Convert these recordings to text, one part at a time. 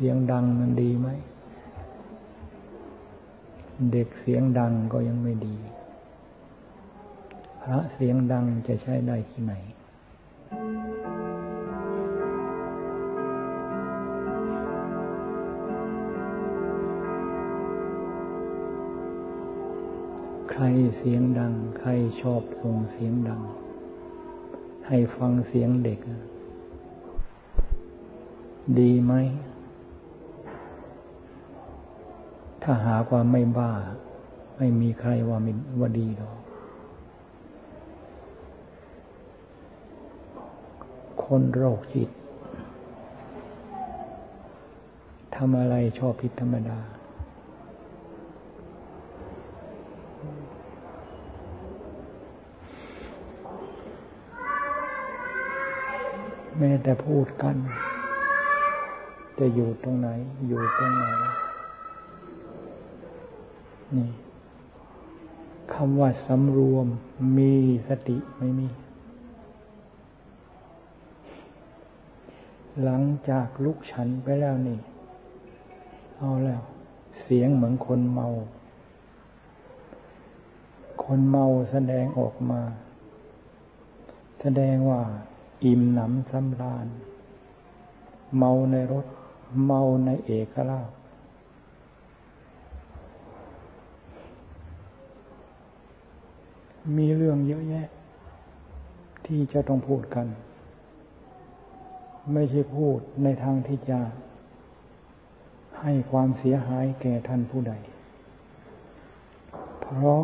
เสียงดังมันดีไหม เด็กเสียงดังก็ยังไม่ดี พระเสียงดังจะใช้ได้ที่ไหนใครเสียงดัง ใครชอบส่งเสียงดัง ให้ฟังเสียงเด็ก ดีไหม ถ้าหากว่าไม่บ้า ไม่มีใครว่ามิว่าดีหรอก คนโรคจิตทำอะไรชอบผิดธรรมดา แม้แต่พูดกัน จะอยู่ตรงไหน อยู่ตรงไหน นี่คำว่าสำรวมมีสติไม่มี หลังจากลุกฉันไปแล้วนี่ เอาแล้ว เสียงเหมือนคนเมา คนเมาแสดงออกมา แสดงว่า อิ่มหนำสำราญ เมาในรถ เมาในเอกลาภ มีเรื่องเยอะแยะ ที่จะต้องพูดกัน ไม่ใช่พูดในทางที่จะ ให้ความเสียหายแก่ท่านผู้ใด เพราะ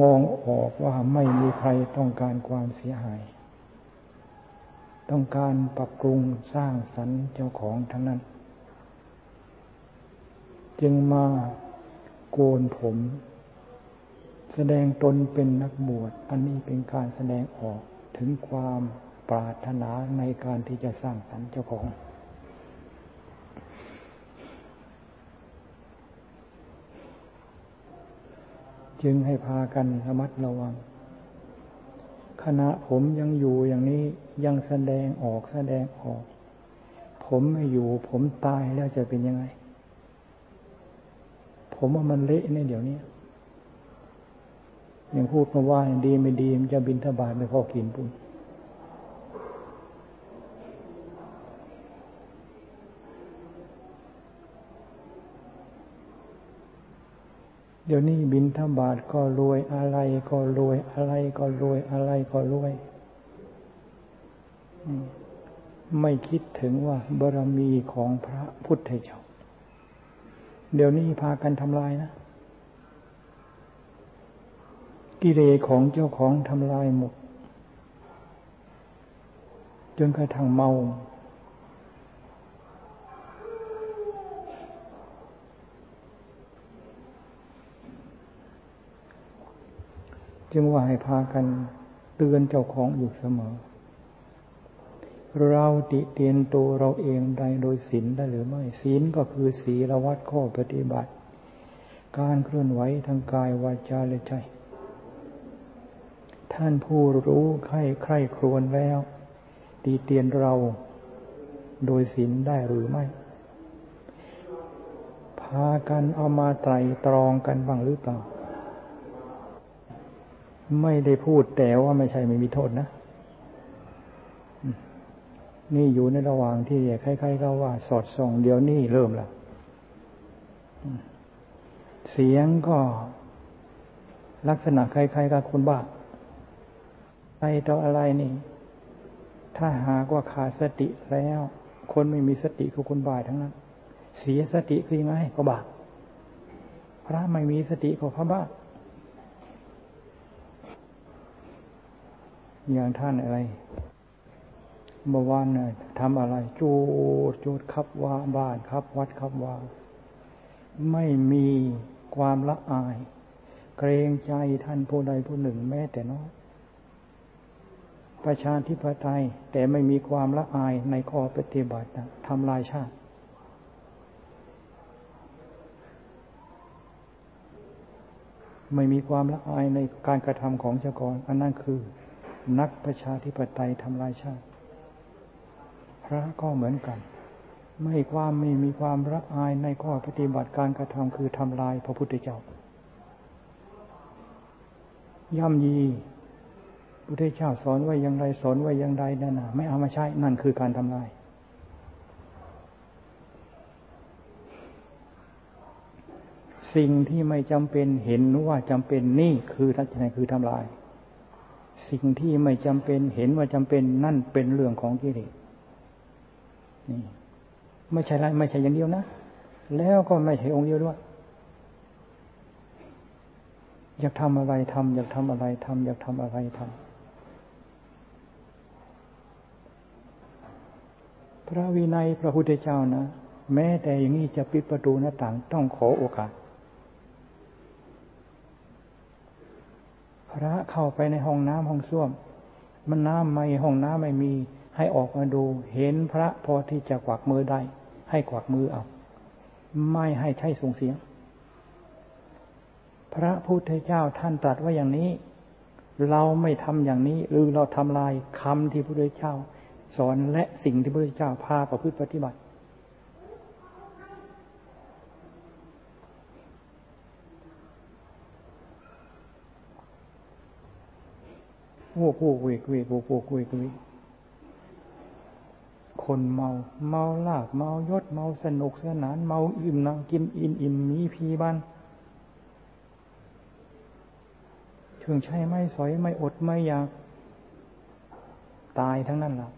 มองออกว่าไม่มีใครต้องการความเสียหาย ต้องการปรับปรุงสร้างสรรค์เจ้าของทั้งนั้น จึงมาโกนผม แสดงตนเป็นนักบวช อันนี้เป็นการแสดงออกถึงความปรารถนาในการที่จะสร้างสรรค์เจ้าของจึงให้พากันระมัดระวังขณะผมยังอยู่อย่างนี้ยังแสดงออกแสดงออก ผมไม่อยู่ ผมตายแล้วจะเป็นยังไง ผมว่ามันเละในเดี๋ยวนี้ ยังพูดมาว่าดีไม่ดีมันจะบินทบาทไม่พอกินปุ่นเดี๋ยวนี้บินทบาทก็รวยอะไรก็รวยอะไรก็รวยอะไรก็รวย ไม่คิดถึงว่าบารมีของพระพุทธเจ้า เดี๋ยวนี้พากันทำลายนะ กิเลสของเจ้าของทำลายหมด จนกระทั่งเมา จึงว่าให้พากันเตือนเจ้าของอยู่เสมอ เราติเตียนตัวเราเองได้โดยศีลได้หรือไม่ศีลก็คือศีลวัดข้อปฏิบัติ การเคลื่อนไหวทางกายวาจาและใจ ท่านผู้รู้ใคร่ใคร่ครวญแล้ว ตีเตียนเราโดยศีลได้หรือไม่ พากันเอามาไตรตรองกันบ้างหรือเปล่า ไม่ได้พูดแต่ว่าไม่ใช่ไม่มีโทษนะ นี่อยู่ในระหว่างที่ใครๆก็ว่า สอดส่องเดี๋ยวนี้เริ่มแล้ว เสียงก็ลักษณะใครๆกับคนบ้า อะไรต่ออะไรนี่ ถ้าหากว่าขาดสติแล้ว คนไม่มีสติคือคนบายทั้งนั้น เสียสติคือยังไงก็บาปพระไม่มีสติก็พระบ้าอย่างท่านอะไรเมื่อวานเนี่ยทำอะไร จูดจูดขับว่าบ้านครับ วัดครับว่าไม่มีความละอาย เกรงใจท่านผู้ใดผู้หนึ่งแม้แต่น้อย ประชาธิปไตย แต่ไม่มีความละอายในข้อปฏิบัติทำลายชาติ ไม่มีความละอายในการกระทำของเจ้าของอันนั้นคือ นักประชาธิปไตยทำลายชาติ พระก็เหมือนกัน ไม่ความไม่มีความรักอายในข้อปฏิบัติการกระทำคือทำลายพระพุทธเจ้าย่ำยี พุทธเจ้าสอนไว้อย่างไรสอนไว้อย่างไรนั่นนะไม่เอามาใช้นั่นคือการทำลายสิ่งที่ไม่จำเป็นเห็นว่าจำเป็นนี่คือทัศนัยคือทำลาย สิ่งที่ไม่จำเป็นเห็นว่าจำเป็นนั่นเป็นเรื่องของกิเลสนี่ไม่ใช่ไรไม่ใช่อย่างเดียวนะแล้วก็ไม่ใช่องค์เดียวด้วย อยากทำอะไรทำอยากทำอะไรทำอยากทำอะไรทำ พระวินัยพระพุทธเจ้านะ แม้แต่อย่างนี้จะปิดประตูหน้าต่างต้องขอโอกาส พระเข้าไปในห้องน้ำห้องส้วม มันน้ำไม่ห้องน้ำไม่มี ให้ออกมาดู เห็นพระพอที่จะกวักมือได้ ให้กวักมือเอา ไม่ให้ใช้ส่งเสียง พระพุทธเจ้าท่านตรัสว่าอย่างนี้ เราไม่ทำอย่างนี้ หรือเราทำลายคำที่พระพุทธเจ้า สอนและสิ่งที่พระพุทธเจ้าพาประพฤติปฏิบัติ โอ้โหเวกเวกโอ้โหเวกเวกคนเมาเมาลากเมายศเมาสนุกสนานเมาอิ่มนังกินอินอิ่มมีพีบ้านถึงใช่ไม่สอยไม่อดไม่อยาก ตายทั้งนั้นล่ะ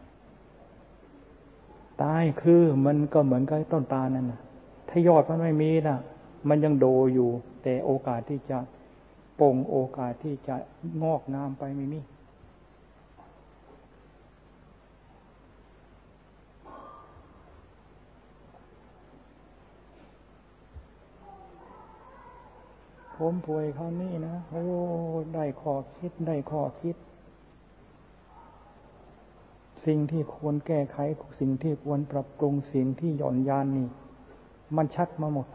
ตายคือมันก็เหมือนกับต้นตาลนั่นนะถ้ายอดมันไม่มีนะมันยังโดอยู่ แต่โอกาสที่จะป่งโอกาสที่จะงอกงามไปไม่มีผมป่วยคราวนี้นะโอ้ได้ข้อคิดได้ข้อคิด สิ่งที่ควรแก้ไข สิ่งที่ควรปรับปรุงสิ่งที่หย่อนยานนี่ มันชัดมาหมด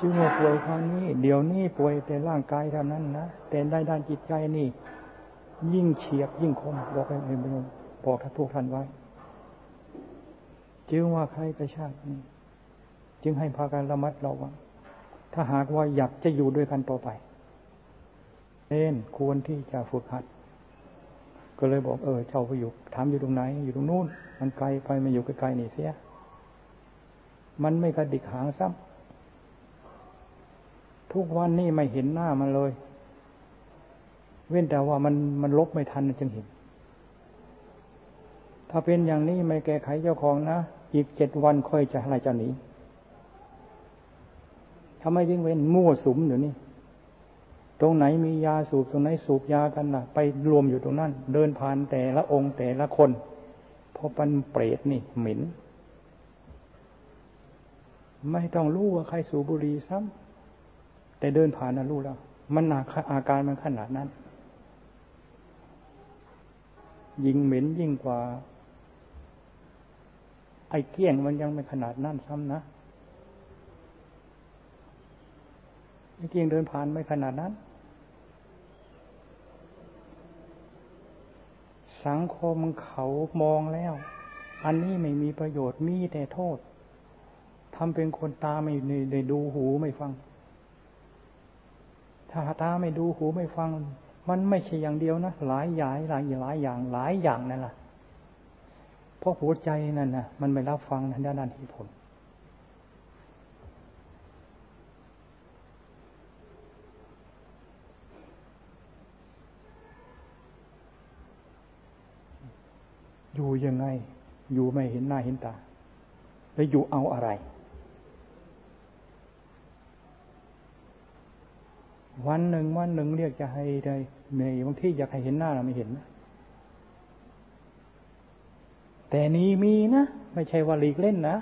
จึงว่าป่วยครั้งนี้ เดี๋ยวนี้ป่วยแต่ร่างกายเท่านั้นนะแต่ได้ด้านจิตใจนี่ ยิ่งเฉียบยิ่งคมบอกให้เองบอกท่านพวกท่านไว้ จึงว่าใครกระชากนี่จึงให้พากันระมัดระวังถ้าหากว่าอยากจะอยู่ด้วยกันต่อไป เน้นควรที่จะฝึกหัด ก็เลยบอกเออเจ้าไปอยู่ถามอยู่ตรงไหน อยู่ตรงนู้น มันไกลไปมาอยู่ใกลๆนี่เสีย มันไม่กระดิกหางซ้ำทุกวันนี่ไม่เห็นหน้ามันเลย เว้นแต่ว่ามันมันลบไม่ทันจึงเห็น ถ้าเป็นอย่างนี้ไม่แก้ไขเจ้าของนะ อีกเจ็ดวันค่อยจะอะไรเจะหนีทำไมจึงเว้นมั่วสุมอยู่นี่ ตรงไหนมียาสูบตรงไหนสูบยากันนะ่ะ ไปรวมอยู่ตรงนั้น เดินผ่านแต่ละองค์แต่ละคนเพราะเป็นเปรตนี่หม็นไม่ต้องรู้ว่าใครสูบบุหรี่ซ้ำแต่เดินผ่านนะรู้แล้ว มันหนักอาการมันขนาดนั้น ยิงเหม็นยิ่งกว่า ไอ้เกี้ยงมันยังไม่ขนาดนั้นซ้ำนะไอ้เกี้ยงเดินผ่านไม่ขนาดนั้น สังคมเขามองแล้ว อันนี้ไม่มีประโยชน์มีแต่โทษทำเป็นคนตาไม่ได้ดูหูไม่ฟัง ถ้าตาไม่ดูหูไม่ฟัง มันไม่ใช่อย่างเดียวนะหลายอย่างหลายหลายอย่างหลายอย่างนั่นแหละเพราะหัวใจนั่นนะมันไม่รับฟังทางด้านเหตุผล อยู่ยังไง อยู่ไม่เห็นหน้าเห็นตาแล้วอยู่เอาอะไร วันหนึ่งวันหนึ่งเรียกจะให้ได้เมย์บางที่อยากให้เห็นหน้าเราไม่เห็นนะแต่นี้มีนะ ไม่ใช่ว่าหลีกเล่นนะ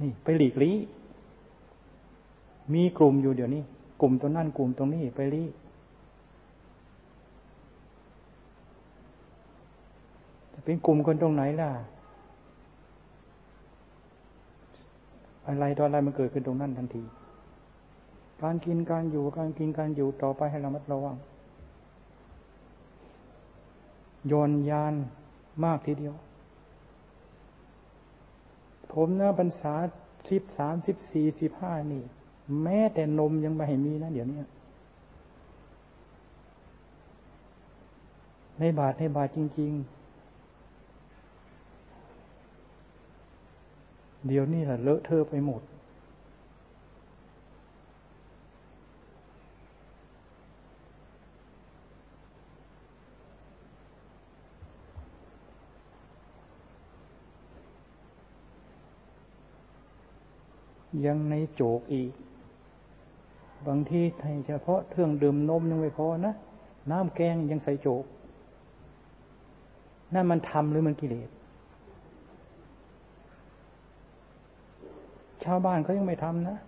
นี่ ไปหลีกลี้มีกลุ่มอยู่เดี๋ยวนี้ กลุ่มตัวนั่นกลุ่มตรงนี้ไปลี้ เป็นกลุ่มคนตรงไหนล่ะ อะไรตอนอะไรมันเกิดขึ้นตรงนั้นทันที การกินการอยู่การกินการอยู่ต่อไปให้เรามัดระวังโยนยานมากทีเดียว ผมนะพรรษาสิบสามสิบสี่สิบห้านี่ แม้แต่นมยังไม่ให้มีนะเดี๋ยวนี้ในบาทในบาทจริง ๆ เดี๋ยวนี้แหละเลอะเทอะไปหมด ยังในโจกอีก บางทีให้เฉพาะเครื่องดื่มนมยังไม่พอนะ น้ำแกงยังใส่โจก นั่นมันทำหรือมันกิเลส ชาวบ้านเขายังไม่ทำนะ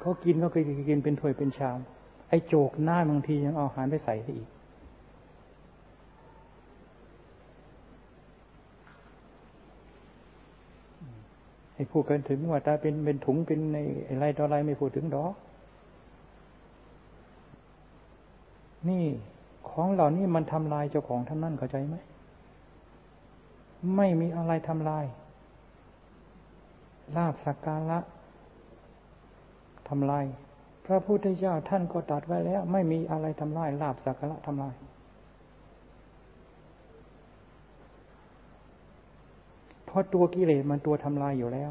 เขากินเขาเคยกินเป็นถ้วยเป็นชาม ไอ้โจกหน้าบางทียังเอาอาหารไปใส่อีกให้พูดกันถึงว่าตาเป็นเป็นถุงเป็นในอะไรต่ออะไรไม่พูดถึงดอกนี่ของเหล่านี้มันทำลายเจ้าของท่านนั่นเข้าใจไหม ไม่มีอะไรทำลาย ลาบสักการะทำลาย พระพุทธเจ้าท่านก็ตัดไว้แล้ว ไม่มีอะไรทำลายลาบสักการะทำลาย เพราะตัวกิเลสมันตัวทำลายอยู่แล้ว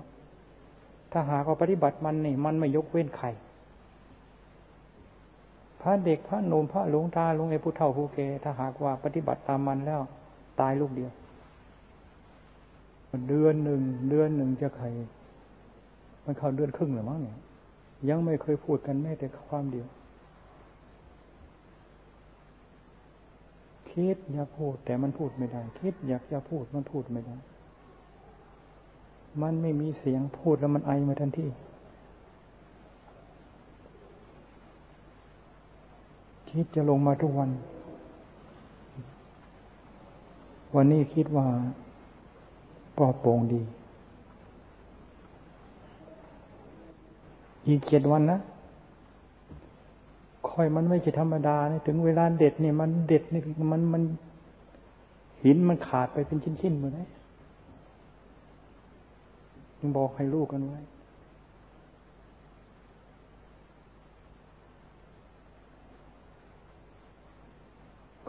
ถ้าหากว่าปฏิบัติมันนี่ มันไม่ยกเว้นใครพระเด็กพระนมพระหลวงตาหลวงไอ้ผู้เฒ่าผู้แก่ถ้าหากว่าปฏิบัติตามมันแล้ว ตายลูกเดียว เดือนหนึ่งเดือนหนึ่งจะใคร มันเข้าเดือนครึ่งหรือมั้งเนี่ย ยังไม่เคยพูดกันแม้แต่ความเดียว คิดอยากพูด แต่มันพูดไม่ได้ คิดอยากจะพูดมันพูดไม่ได้ มันไม่มีเสียงพูดแล้วมันไอมาทันทีคิดจะลงมาทุกวัน วันนี้คิดว่าปลอดโปร่งดี อีกเจ็ดวันนะค่อยมันไม่ใช่ธรรมดาเนี่ยถึงเวลาเด็ดเนี่ยมันเด็ดเนี่ยมันมันหินมันขาดไปเป็นชิ้นๆหมดเลยยังบอกให้ลูกกันไว้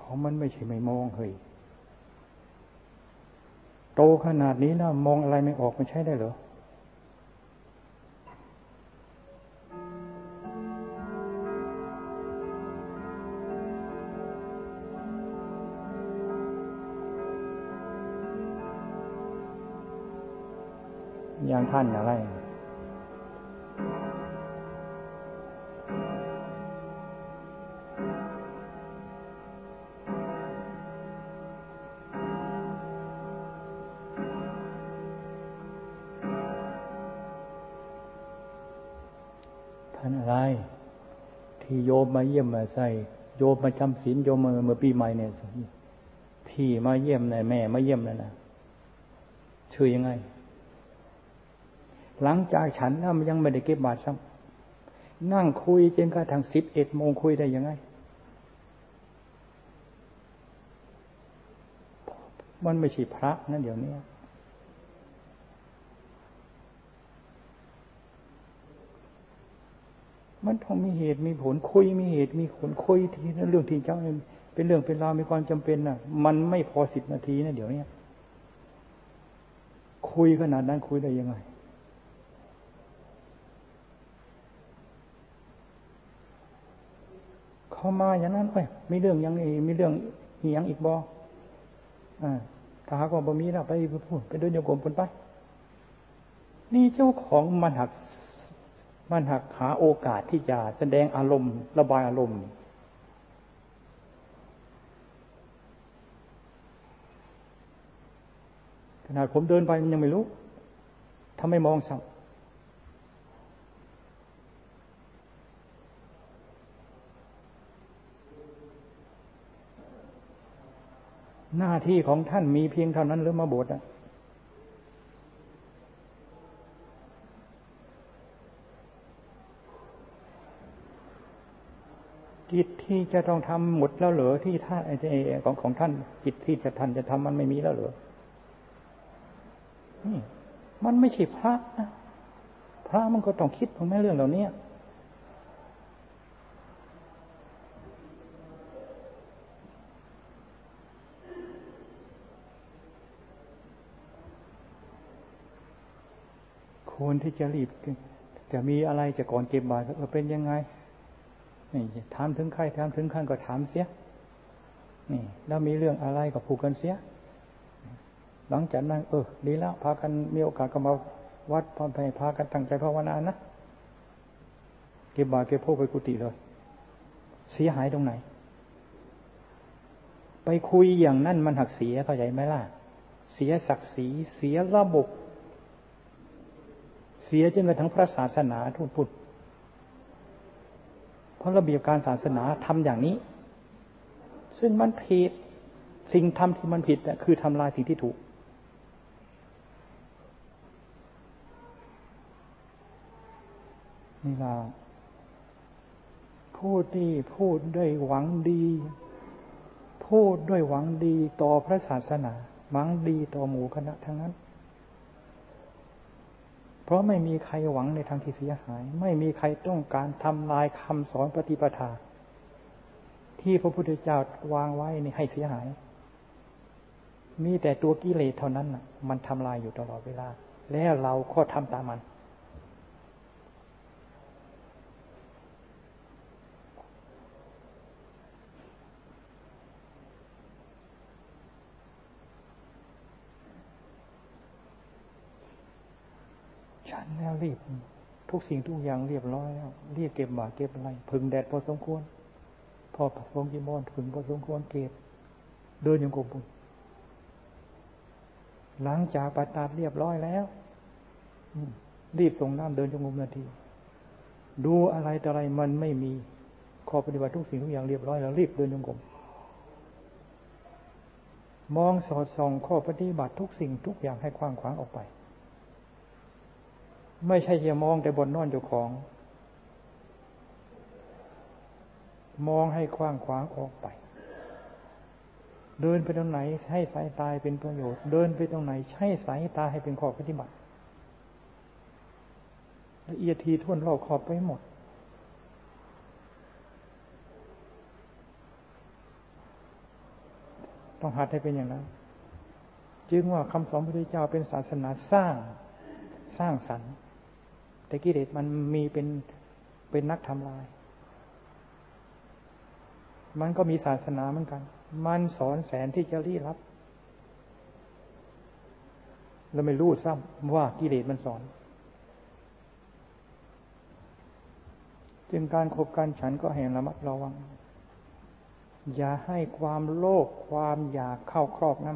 ของมันไม่ใช่ไม่มองเฮ้ยโตขนาดนี้แล้วมองอะไรไม่ออกมันใช่ได้เหรอ อย่างท่านอะไร ที่โยมมาเยี่ยมมาใส่โยมมาจำศีลโยมมาเมื่อปีใหม่เนี่ยพี่มาเยี่ยมนายแม่มาเยี่ยมนั่นนะชื่อยังไง หลังจากฉันแล้วมันยังไม่ได้เก็บบาตรซ้ำนั่งคุยจนกระทั่งสิบเอ็ดโมงคุยได้ยังไง มันไม่ใช่พระนะเดี๋ยวนี้มันต้องมีเหตุมีผลคุยมีเหตุมีผลคุยทีนั่นเรื่องที่เจ้าเป็นเรื่องเป็นราวมีความจำเป็นน่ะ มันไม่พอสิบนาทีนะเดี๋ยวนี้คุยขนาดนั้นคุยได้ยังไง เขามาอย่างนั้นเอ้ยมีเรื่องยังอีมีเรื่องอียังอีกบออ่าถ้าหากว่าบ่มีเราไปพูดไปเดินโยกมปนไป นี่เจ้าของมันหัก มันหักหาโอกาสที่จะแสดงอารมณ์ระบายอารมณ์ขนาดผมเดินไปมันยังไม่รู้ ถ้าไม่มองสัก หน้าที่ของท่านมีเพียงเท่านั้นหรือมาบทอะกิจที่จะต้องทำหมดแล้วเหรอที่ท่านไอ้ของของท่านกิจที่จะท่านจะทำมันไม่มีแล้วเหรอนี่มันไม่ใช่พระนะพระมันก็ต้องคิดถึงแม่เรื่องเหล่านี้ ควรที่จะรีบ จะมีอะไรจะก่อนเก็บบาตรเออเป็นยังไงนี่ถามถึงใครถามถึงขั้นก็ถามเสียนี่แล้วมีเรื่องอะไรก็พูดกันเสีย หลังจากนั้นเออดีแล้วพากันมีโอกาสก็มาวัดพร้อมไปพากันตั้งใจภาวนานะเก็บบาตรเก็บพวกไปกุฏิเลย เสียหายตรงไหน ไปคุยอย่างนั้นมันหักเสียเข้าใจไหมล่ะ เสียศักดิ์ศรีเสียระบบ เสียจนกระทั่งพระศาสนาทุกพุทธเพราะระเบียบการศาสนาทำอย่างนี้ ซึ่งมันผิดสิ่งทำที่มันผิดคือทำลายสิ่งที่ถูก นี่ล่ะพูดนี่พูดด้วยหวังดี พูดด้วยหวังดีต่อพระศาสนาหวังดีต่อหมู่คณะทั้งนั้น เพราะไม่มีใครหวังในทางที่เสียหาย ไม่มีใครต้องการทำลายคำสอนปฏิปทา ที่พระพุทธเจ้าวางไว้นี่ให้เสียหาย มีแต่ตัวกิเลสเท่านั้นมันทำลายอยู่ตลอดเวลา แล้วเราก็ทำตามมันฉัน แล้วรีบ ทุกสิ่งทุกอย่างเรียบร้อยแล้วเรียกเก็บบาเก็บอะไรพึงแดดพอสมควร พอพงจิมอนพึงพอสมควรเก็บเดินยังกบุญหลังจากปฏิบัติเรียบร้อยแล้วรีบส่งน้ำเดินจงกรมนาที ดูอะไรแต่อะไรมันไม่มีข้อปฏิบัติทุกสิ่งทุกอย่างเรียบร้อยแล้วรีบเดินจงกรมมองสอดส่องข้อปฏิบัติทุกสิ่งทุกอย่างให้กว้างขวางออกไป ไม่ใช่จะมองแต่บนนอนอยู่ของ มองให้กว้างขวางออกไป เดินไปตรงไหนให้สายตาเป็นประโยชน์ เดินไปตรงไหน ใช้สายตาให้เป็นข้อปฏิบัติละเอียดทีท่วนรอบขอบไปหมด ต้องหัดให้เป็นอย่างนั้น จึงว่าคำสอนพระพุทธเจ้าเป็นศาสนาสร้าง สร้างสรรค์ แต่กิเลสมันมีเป็นเป็นนักทำลาย มันก็มีศาสนาเหมือนกัน มันสอนแสนที่จะรีรับเราไม่รู้ซ้ำว่ากิเลสมันสอน จึงการคบกันฉันก็แห่งระมัดระวัง อย่าให้ความโลภความอยากเข้าครอบง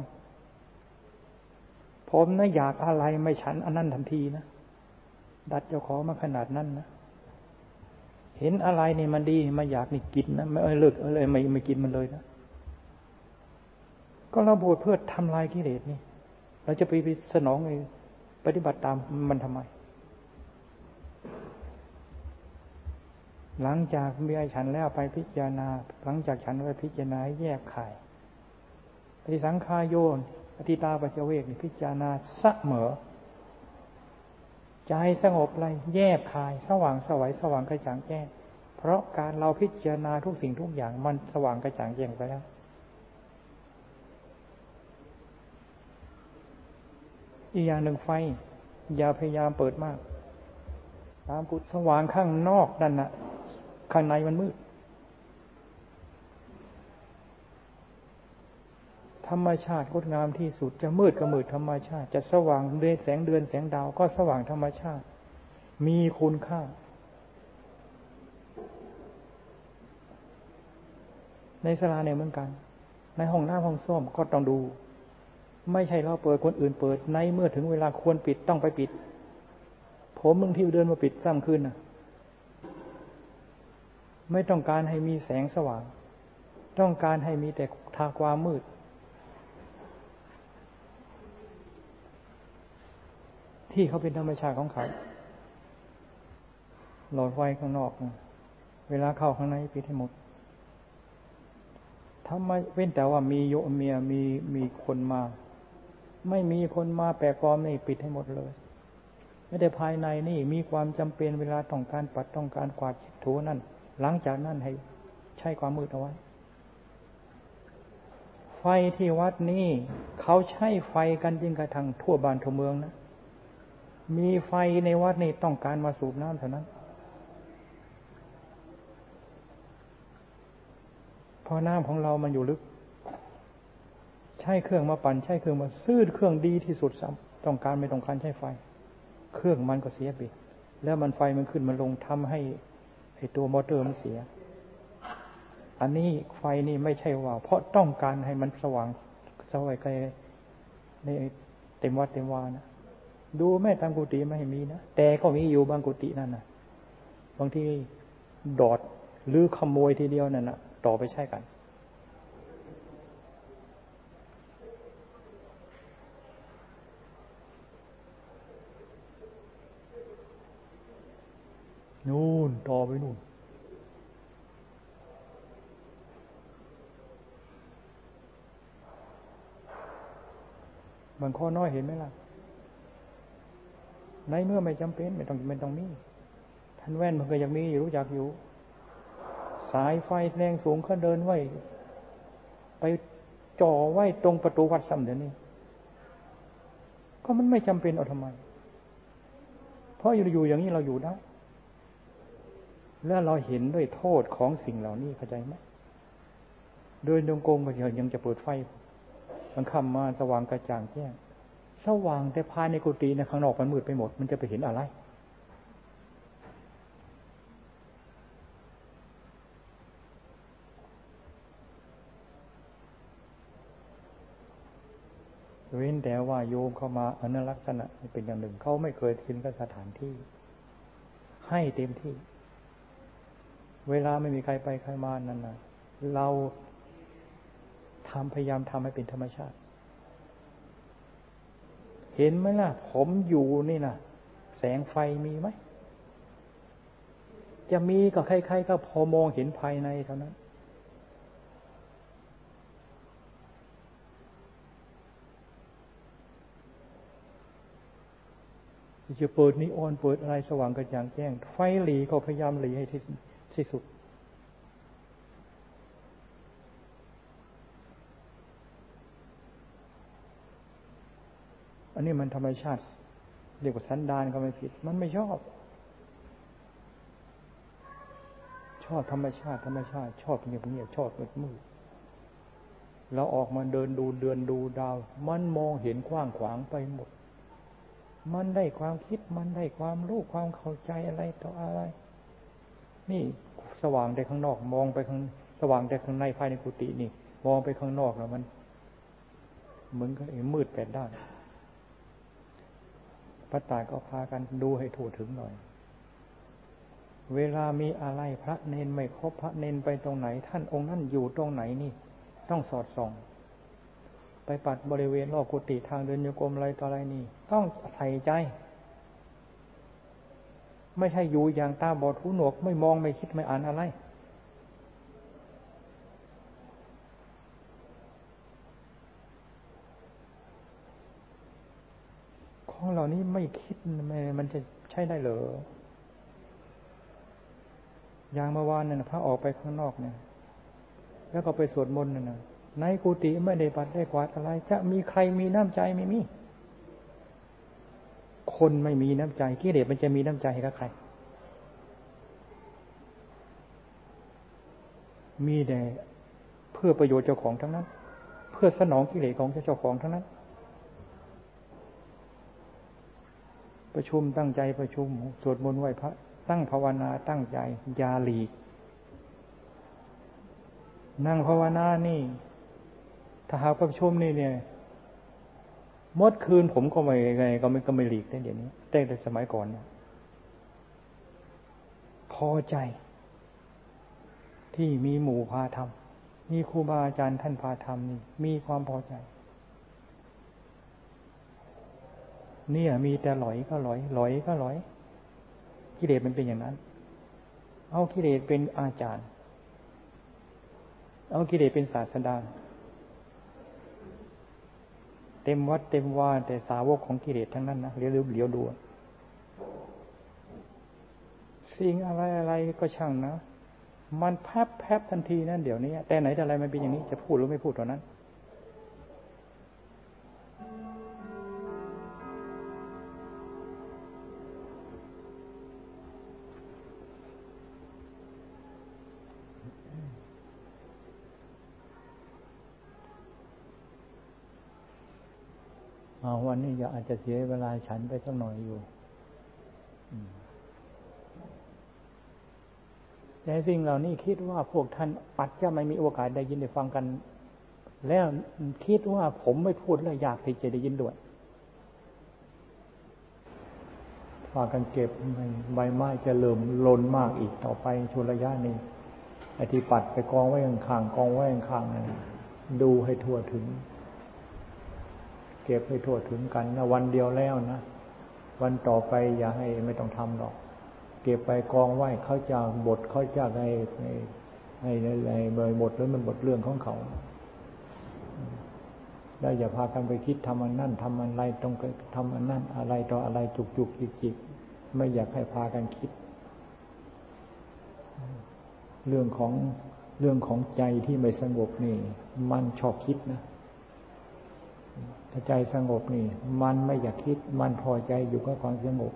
ำผมนะอยากอะไรไม่ฉันอันนั้นทันทีนะ ดัดเจ้าของมาขนาดนั้นนะเห็นอะไรนี่มันดีมาอยากนี่กินนะไม่เออเลิกอะไรไม่ไม่กินมันเลยนะก็เราบวชเพื่อทำลายกิเลสนี่ เราจะไปไปสนองไอ้ปฏิบัติตามมันทำไม หลังจากเมียฉันแล้วไปพิจารณา หลังจากฉันไปพิจารณาแยกข่ายปฏิสังขายโยนปฏิตาปัจเวกพิจารณาเสมอ ใจสงบเลยแยบคาย สว่างสวัยสว่างกระจ่างแจ้ง เพราะการเราพิจารณาทุกสิ่งทุกอย่างมันสว่างกระจ่างแจ้งไปแล้ว อีกอย่างหนึ่งไฟ อย่าพยายามเปิดมาก ตามกุศสว่างข้างนอกนั่นนะข้างในมันมืด ธรรมชาติงดงามที่สุดจะมืดก็มืดธรรมชาติ จะสว่างเดือนแสงเดือนแสงดาวก็สว่างธรรมชาติ มีคุณค่า ในสลาเนี่ยเหมือนกัน ในห้องน้ำห้องส้วมก็ต้องดู ไม่ใช่เราเปิดคนอื่นเปิด ในเมื่อถึงเวลาควรปิดต้องไปปิด ผมมึงที่เดินมาปิดซ้ำคืนนะไม่ต้องการให้มีแสงสว่าง ต้องการให้มีแต่ทาความมืด ที่เขาเป็นธรรมชาติของเขาหลอดไฟข้างนอก เวลาเข้าข้างในปิดให้หมดทำไมเว้นแต่ว่ามีโยมเมียมีมีคนมา ไม่มีคนมาแปลกปลอมนี่ปิดให้หมดเลย ไม่ได้ภายในนี่มีความจำเป็นเวลาต้องการปัดต้องการกวาดถูนั่น หลังจากนั้นให้ใช้ความมืดเอาไว้ ไฟที่วัดนี้เขาใช้ไฟกันจริงกระทั่งทั่วบ้านทั่วเมืองนะ มีไฟในวัดนี่ต้องการมาสูบน้ำเท่านั้นพราะน้ำของเรามันอยู่ลึก ใช้เครื่องมาปั่นใช้เครื่องมาซื้อเครื่องดีที่สุดซ้ำต้องการไม่ต้องการใช้ไฟ เครื่องมันก็เสียไปแล้วมันไฟมันขึ้นมันลงทำให้ไอตัวมอเตอร์มันเสีย อันนี้ไฟนี่ไม่ใช่ว่า เพราะต้องการให้มันสว่างสว่างไกลในเต็มวัดเต็มวานะ ดูแม่ตามกุฏิไม่มีนะแต่ก็มีอยู่บางกุฏินั่นนะบางที่ดอดหรือขโมยทีเดียวนั่นนะต่อไปใช่กัน นู่นต่อไปนู่นบางข้อน้อยเห็นไหมล่ะ ในเมื่อไม่จำเป็นไม่ต้องไม่ต้องมีท่านแว่นมันก็ยังมีรู้จักอยู่ สายไฟแรงสูงเขาเดินไว้ ไปจ่อไว้ตรงประตูวัดซ้ำเดี๋ยวนี้ ก็มันไม่จำเป็นเอาทำไม เพราะอยู่อย่างนี้เราอยู่ได้ แล้วเราเห็นด้วยโทษของสิ่งเหล่านี้เข้าใจไหมโดยดวงโกงก็ยังจะเปิดไฟ มันคำมาสว่างกระจ่างแจ้ง สว่างแต่ภายในกุฏิในข้างนอกมันมืดไปหมด มันจะไปเห็นอะไร เว้นแต่ว่าโยมเข้ามาอนลักษณะเป็นอย่างหนึ่งเขาไม่เคยทิ้งกับสถานที่ ให้เต็มที่ เวลาไม่มีใครไปใครมานั่นนะเราทำพยายามทำให้เป็นธรรมชาติ เห็นไหมล่ะ ผมอยู่นี่นะแสงไฟมีไหม จะมีก็ใครๆก็พอมองเห็นภายในเท่านั้น จะเปิดนิออนเปิดอะไรสว่างกระจ่างแจ้ง ไฟหลีก็พยายามหลีให้ที่ที่สุด อันนี้มันธรรมชาติ เรียกว่าสันดานก็ไม่ผิด มันไม่ชอบ ชอบธรรมชาติ ธรรมชาติ ชอบเงียบเงียบชอบมืดมืดเราออกมาเดินดูเดือนดูดาว มันมองเห็นกว้างขวางไปหมด มันได้ความคิดมันได้ความรู้ความเข้าใจอะไรต่ออะไร นี่สว่างแต่ข้างนอกมองไปข้างสว่างแต่ข้างในภายในกุฏินี่ มองไปข้างนอกแล้วมันเหมือนกับมืดแปดด้าน ระตาก็พากันดูให้ถูกถึงหน่อย เวลามีอะไรพระเนนไม่ครบพระเนนไปตรงไหน ท่านองค์นั้นอยู่ตรงไหนนี่ ต้องสอดส่อง ไปปัดบริเวณรอบกุฏิทางเดินโยกรมอะไรต่ออะไรนี่ ต้องใส่ใจ ไม่ใช่อยู่อย่างตาบอดหูหนวกไม่มองไม่คิดไม่อ่านอะไร ของเหล่านี้ไม่คิดมันจะใช้ได้เหรออย่างเมื่อวานเนี่ยพระออกไปข้างนอกเนี่ย แล้วก็ไปสวดมนต์นั่นนะในกุฏิไม่ได้ปัดได้กวาดอะไร จะมีใครมีน้ำใจไม่มี คนไม่มีน้ำใจกิเลสมันจะมีน้ำใจให้กับใคร มีแต่เพื่อประโยชน์เจ้าของทั้งนั้น เพื่อสนองกิเลสของเจ้าของทั้งนั้น ประชุมตั้งใจประชุมสวดมนต์ไหว้พระ ตั้งภาวนาตั้งใจยาหลีก นั่งภาวนานี่ ถ้าหากประชุมนี่เนี่ยมดคืนผมก็ไม่ไงก็ไม่ก็ไม่หลีกเดี๋ยวนี้แต่สมัยก่อนเนี่ยพอใจ ที่มีหมู่พาทำมีครูบาอาจารย์ท่านพาทำนี่มีความพอใจ เนี่ย มีแต่หลอยก็หลอยหลอยก็หลอย กิเลสมันเป็นอย่างนั้น เอากิเลสเป็นอาจารย์ เอากิเลสเป็นศาสดาเต็มวัดเต็มว่าแต่สาวกของกิเลสทั้งนั้นนะเลี้ยวเลี้ยวดูสิ่งอะไรอะไรก็ช่างนะ มันแพบแพบทันทีนั่นเดี๋ยวนี้แต่ไหนแต่อะไรมันเป็นอย่างนี้จะพูดหรือไม่พูดตอนนั้น วันนี้อย่าอาจจะเสียเวลาฉันไปสักหน่อยอยู่แต่สิ่งเหล่านี้คิดว่าพวกท่านอาจจะไม่มีโอกาสได้ยินได้ฟังกัน แล้วคิดว่าผมไม่พูดแล้วอยากที่จะได้ยินด้วยฝากันเก็บใบไม้จะเริ่มลนมากอีกต่อไปชุระยะนี้ไอ้ที่ปัดไปกองไว้ข้างกองไว้ข้างนั่นดูให้ทั่วถึง เก็บให้ทั่วถึงกันนะวันเดียวแล้วนะ วันต่อไปอย่าให้ไม่ต้องทำหรอก เก็บไปกองไหว้เขาจะบทเขาจะให้ให้ให้อะไรบทแล้วมันบทเรื่องของเขาแล้วอย่าพากันไปคิดทำอันนั่นทำอะไรตรงทำอันนั่นอะไรต่ออะไรจุกจุกจิกจิกไม่อยากให้พากันคิด เรื่องของเรื่องของใจที่ไม่สงบนี่ มันชอบคิดนะ ใจสงบนี่ มันไม่อยากคิด มันพอใจอยู่กับความสงบ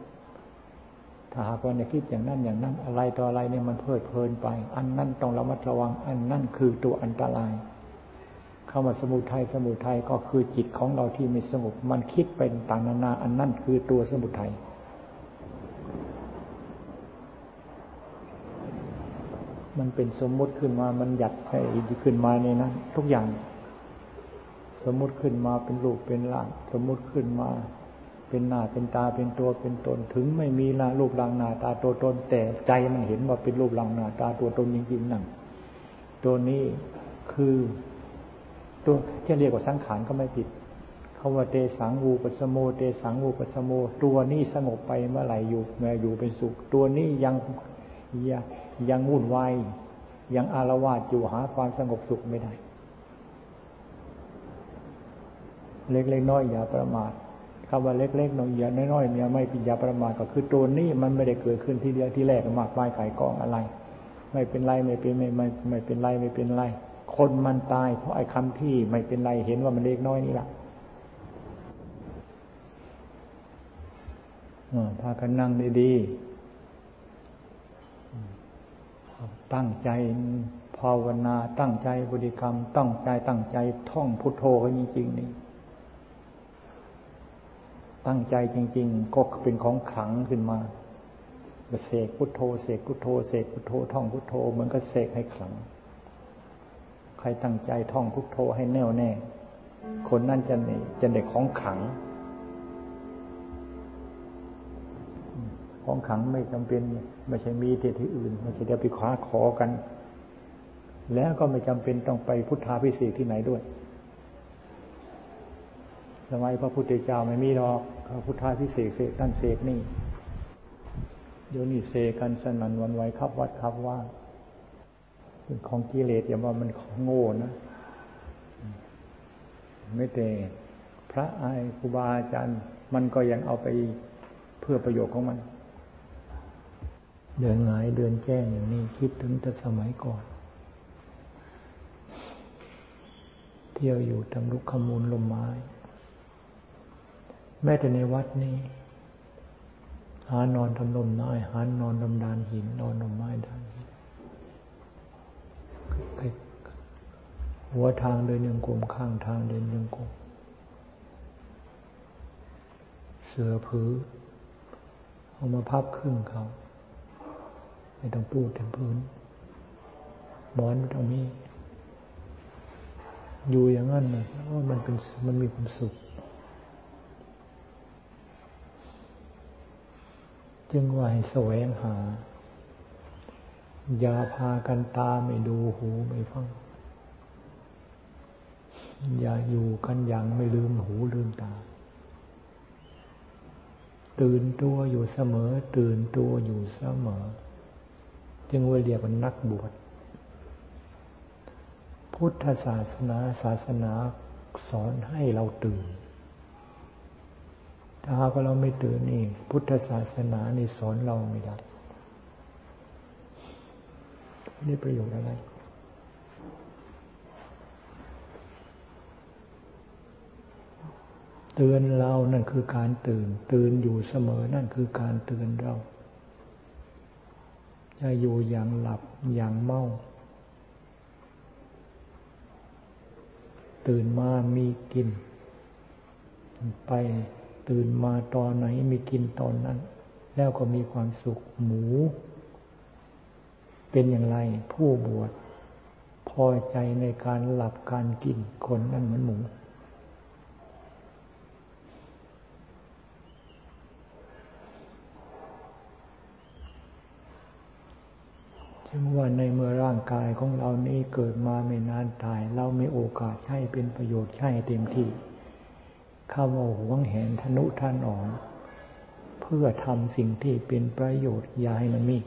ถ้าหากว่าเนี่ยคิดอย่างนั้นอย่างนั้น อะไรต่ออะไรเนี่ยมันเพลิดเพลินไป อันนั้นต้องระมัดระวัง อันนั่นคือตัวอันตรายเข้ามาสมุทัยสมุทัยก็คือจิตของเราที่ไม่สงบ มันคิดเป็นต่างนานา อันนั่นคือตัวสมุทัยมันเป็นสมมุติขึ้นมา มันหยัดให้ขึ้นมาในนั้นทุกอย่าง สมมุติขึ้นมาเป็นรูปเป็นร่าง สมมุติขึ้นมา เป็นหน้าเป็นตาเป็นตัวเป็นตนถึงไม่มีละรูปร่างหน้าตาตัวตน แต่ใจมันเห็นว่าเป็นรูปร่างหน้าตาตัวตนจริงๆนั่นตัวนี้คือตัวที่เรียกว่าสังขารก็ไม่ผิดคาว่าเตสังวูปสโมเตสังวูปสโม ตัวนี้สงบไปเมื่อไหร่อยู่เมื่ออยู่เป็นสุข ตัวนี้ยังยังยังวุ่นวายยังอารวาสอยู่หาความสงบสุขไม่ได้ เล็กๆน้อยอย่าประมาทคำว่าเล็กๆน้อยอย่าน้อยๆเนี่ยไม่ปิญญาประมาทก็คือตัวนี้มันไม่ได้เกิดขึ้นที่เดียวที่แรกมากมายขายกองอะไร ไม่เป็นไรไม่เป็นไม่ไม่ไม่เป็นไรไม่เป็นไร คนมันตาย เพราะไอ้คำที่ไม่เป็นไรเห็นว่ามันเล็กน้อยนี่แหละพากันนั่งดีๆ ตั้งใจภาวนา ตั้งใจบริกรรม ตั้งใจตั้งใจท่องพุทโธกันจริงๆนี่ ตั้งใจจริง ๆ ก็เป็นของขลังขึ้นมาเสกพุทโธเสกพุทโธเสกพุทโธท่องพุทโธเหมันก็เสกให้ขลัง ใครตั้งใจท่องพุทโธให้แน่วแน่ คนนั่นจะมีจะได้ของขลัง ของขังไม่จำเป็นไม่ใช่มีที่ที่อื่นไม่ใช่เดี๋ยวไปคว้าขอกัน แล้วก็ไม่จำเป็นต้องไปพุทธาพิเศษที่ไหนด้วย สมัยพระพุทธเจ้าไม่มีหรอกพระพุทธาพิเศษเสกนั่นเสกนี่เดี๋ยวนี้เสกกันสนั่นวันไหวครับวัดครับว่าเป็นของกิเลสอย่าว่ามันของโง่นะไม่แต่พระอายครูบาอาจารย์ มันก็ยังเอาไปเพื่อประโยชน์ของมัน เดินหงายเดินแจ้งอย่างนี้คิดถึงแต่สมัยก่อน เที่ยวอยู่ทำลุกขมูลลมไม้ แม้แต่ในวัดนี้ หานอนทำลมน้อย หานอนลมดานหิน นอนลมไม้ดานหินหัวทางเดินยังกลมข้างทางเดินยังกลมเสือผือเอามาพับครึ่งเขา ไม่ต้องปูดถึงพื้นหมอนไม่ต้องมี อยู่อย่างนั้นเลยว่ามันเป็นมันมีความสุข จึงว่าให้แสวงหา อย่าพากันตาไม่ดูหูไม่ฟัง อย่าอยู่กันอย่างไม่ลืมหูลืมตา ตื่นตัวอยู่เสมอ ตื่นตัวอยู่เสมอ จึงว่าเรียกว่านักบวช พุทธศาสนาศาสนาสอนให้เราตื่น ถ้าหากเราไม่ตื่นนี่พุทธศาสนานี่สอนเราไม่ได้นี่ประโยชน์อะไรเตือนเรานั่นคือการตื่น ตื่นอยู่เสมอนั่นคือการเตือนเราจะอยู่อย่างหลับอย่างเมา ตื่นมามีกิน ไป ตื่นมาตอนไหนมีกินตอนนั้น แล้วก็มีความสุขหมู เป็นอย่างไรผู้บวชพอใจในการหลับการกินคนนั่นเหมือนหมู จึงว่าในเมื่อร่างกายของเรานี้เกิดมาไม่นานตาย เราไม่โอกาสใช้เป็นประโยชน์ใช้เต็มที่ ข้าว่าหวงแหนทนุท่านอ่อนเพื่อทำสิ่งที่เป็นประโยชน์ยาให้มันมี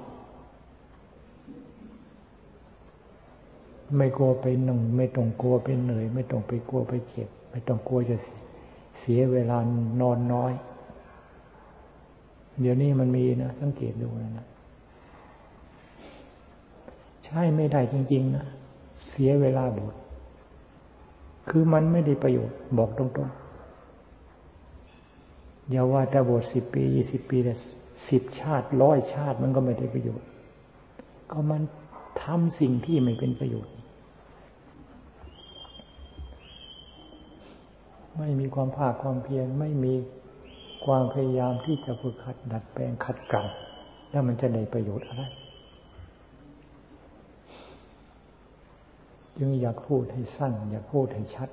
ไม่กลัวไปหนึ่ง ไม่ต้องกลัวไปเหนื่อย ไม่ต้องไปกลัวไปเจ็บ ไม่ต้องกลัวจะเสียเวลานอนน้อย เดี๋ยวนี้มันมีนะ สังเกตดูนะ ใช้ไม่ได้จริง ๆ นะ เสียเวลาบวชคือมันไม่ได้ประโยชน์บอกตรงๆ อย่าว่าแต่บวชสิบปียี่สิบปีแต่สิบชาติร้อยชาติมันก็ไม่ได้ประโยชน์ ก็มันทำสิ่งที่ไม่เป็นประโยชน์ ไม่มีความภาคความเพียรไม่มีความพยายามที่จะฝึกขัดดัดแปลงขัดเกลาแล้วมันจะได้ประโยชน์อะไร จึงอยากพูดให้สั้น อยากพูดให้ชัด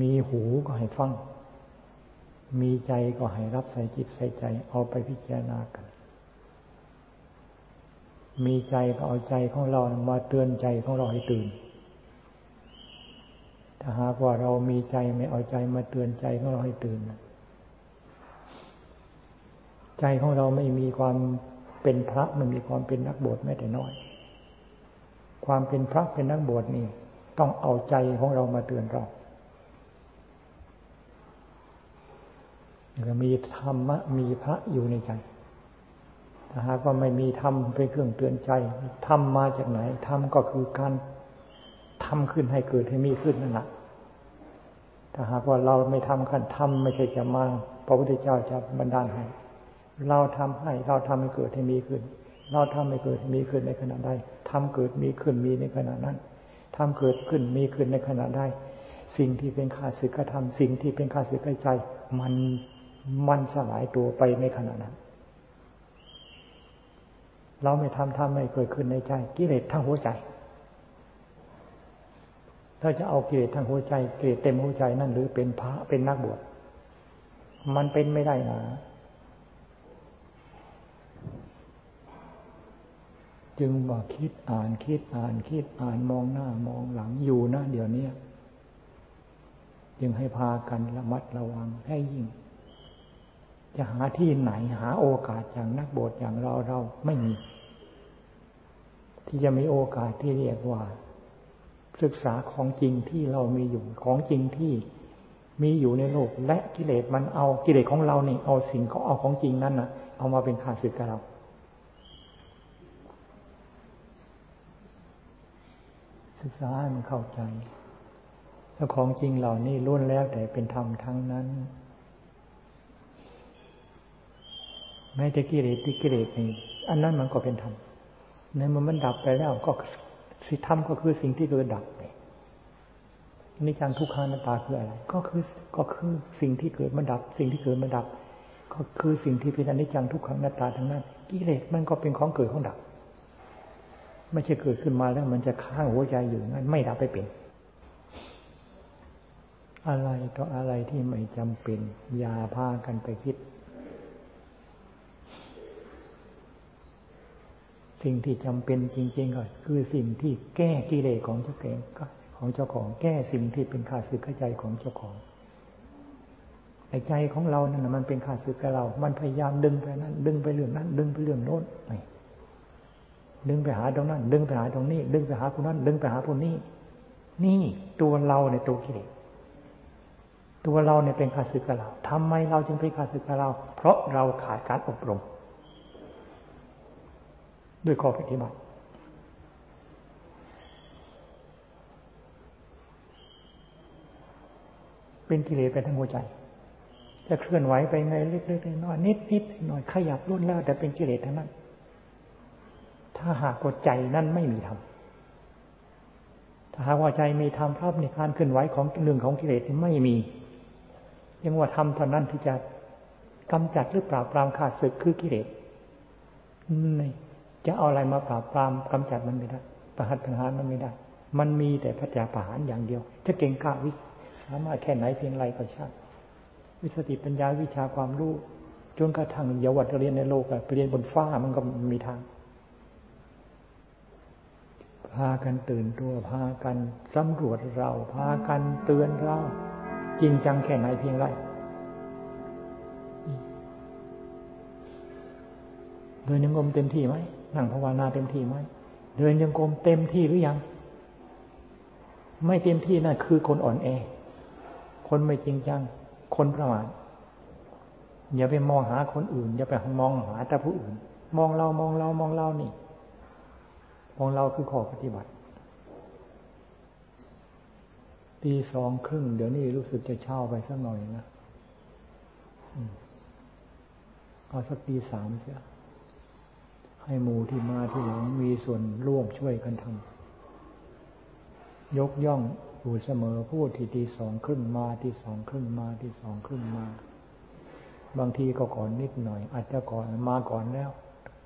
มีหูก็ให้ฟัง มีใจก็ให้รับใส่จิตใส่ใจ เอาไปพิจารณากัน มีใจก็เอาใจของเรามาเตือนใจของเราให้ตื่น ถ้าหากว่าเรามีใจไม่เอาใจมาเตือนใจของเราให้ตื่น ใจของเราไม่มีความเป็นพระมันมีความเป็นนักบวชแม้แต่น้อย ความเป็นพระเป็นนักบวชนี่ ต้องเอาใจของเรามาเตือนเรา มีธรรมะมีพระอยู่ในใจถ้าหากว่าไม่มีธรรมเป็นเครื่องเตือนใจธรรมมาจากไหนธรรมก็คือการทำขึ้นให้เกิดให้มีขึ้นนั่นแหละถ้าหากว่าเราไม่ทำขั้นทำไม่ใช่จะมาพระพุทธเจ้าจะบันดาลให้ เราทำให้เราทำให้เกิดให้มีขึ้น เราทำให้เกิดมีขึ้นในขณะใดทำเกิดมีขึ้นมีในขณะนั้นทำเกิดขึ้นมีขึ้นในขณะใดสิ่งที่เป็นข้าศึกธรรมสิ่งที่เป็นข้าศึกใจ มัน มันสลายตัวไปในขณะนั้น เราไม่ทำทำไม่เกิดขึ้นในใจ กิเลสทั้งหัวใจ ถ้าจะเอากิเลสทั้งหัวใจกิเลสเต็มหัวใจนั่นหรือเป็นพระเป็นนักบวชมันเป็นไม่ได้นะจึงว่าคิดอ่านคิดอ่านคิดอ่านมองหน้ามองหลังอยู่นะเดี๋ยวนี้จึงให้พากันระมัดระวังให้ยิ่ง จะหาที่ไหนหาโอกาสอย่างนักบวชอย่างเราเราไม่มี ที่จะมีโอกาสที่เรียกว่า ศึกษาของจริงที่เรามีอยู่ของจริงที่มีอยู่ในโลกและกิเลสมันเอากิเลสของเราเนี่ยเอาสิ่งเขาเอาของจริงนั้นนะเอามาเป็นข้าศึกกับเราศึกษาให้มันเข้าใจแล้วของจริงเหล่านี้ล้วนแล้วแต่เป็นธรรมทั้งนั้น แม้แต่กิเลสที่กิเลสนี่อันนั้นมันก็เป็นธรรมในเมื่อมันดับไปแล้วก็สิธรรมก็คือสิ่งที่เกิดดับไปนิจังทุกขานาตาคืออะไร ก็คือก็คือสิ่งที่เกิดมันดับ สิ่งที่เกิดมันดับ ก็คือสิ่งที่เป็นอนิจจังทุกขังนาตาทั้งนั้นกิเลสมันก็เป็นของเกิดของดับ ไม่ใช่เกิดขึ้นมาแล้วมันจะค้างหัวใจอยู่งั้นไม่ดับไปเป็นอะไรต่ออะไรที่ไม่จำเป็น อย่าพากันไปคิด สิ่งที่จำเป็นจริงๆก็คือสิ่งที่แก้กิเลสของเจ้าเก่งของเจ้าของ แก้สิ่งที่เป็นขาดสึกใจของเจ้าของไอ้ใจของเรานั่นมันเป็นขาดสึกกับเรา มันพยายามดึงไปนั้น ดึงไปเรื่องนั้น ดึงไปเรื่องโน้นดึงไปหาตรงนั้น ดึงไปหาตรงนี้ ดึงไปหาคนนั้น ดึงไปหาคนนี้ นี่ตัวเราเนี่ยตัวกิเลสตัวเราเนี่ยเป็นข้าศึกกับเราทำไมเราจึงเป็นข้าศึกกับเรา เพราะเราขาดการอบรม ด้วยข้อปฏิบัติ เป็นกิเลสไปทั้งหัวใจ จะเคลื่อนไหวไปไงเล็กๆน้อยนิดนิดหน่อยขยับรุ่นแล้วแต่เป็นกิเลสทั้งนั้น ถ้าหากว่าใจนั่นไม่มีธรรมถ้าหากว่าใจมีธรรมภาพในการเคลื่อนไหวของเรื่องของกิเลสไม่มียังว่าธรรมเท่านั้นที่จะกำจัดหรือปราบปรามขาดศึกคือกิเลส จะเอาอะไรมาปราบปรามกำจัดมันไม่ได้ ประหัตปัญหารมันไม่ได้ มันมีแต่พระจาประหารอย่างเดียว จะเก่งกล้าวิสามารถแค่ไหนเพียงไรก็ช่างวิสติปัญญาวิชาความรู้จนกระทั่งเยาวัดเรียนในโลกไปเรียนบนฟ้ามันก็มีทาง พากันตื่นตัวพากันสำรวจเรา พากันเตือนเรา จริงจังแค่ไหนเพียงไร ดินยังกรมเต็มที่ไหมนั่งภาวนาเต็มที่ไหมเดินยังกรมเต็มที่หรือยัง ไม่เต็มที่นั่นคือคนอ่อนแอ คนไม่จริงจัง คนประมาทอย่าไปมองหาคนอื่น อย่าไปมองหาแต่ผู้อื่น มองเรามองเรามองเรานี่ มองเราคือขอปฏิบัติตีสองครึ่งเดี๋ยวนี้รู้สึกจะเช่าไปสักหน่อยนะเอาสักตีสามเสีย ให้หมูที่มาที่หลังมีส่วนร่วมช่วยกันทำยกย่องอยู่เสมอพูดที่ทีสองครึ่งมาที่สองครึ่งมาที่สองครึ่งมา บางทีก็ก่อนนิดหน่อย อาจจะก่อนมาก่อนแล้ว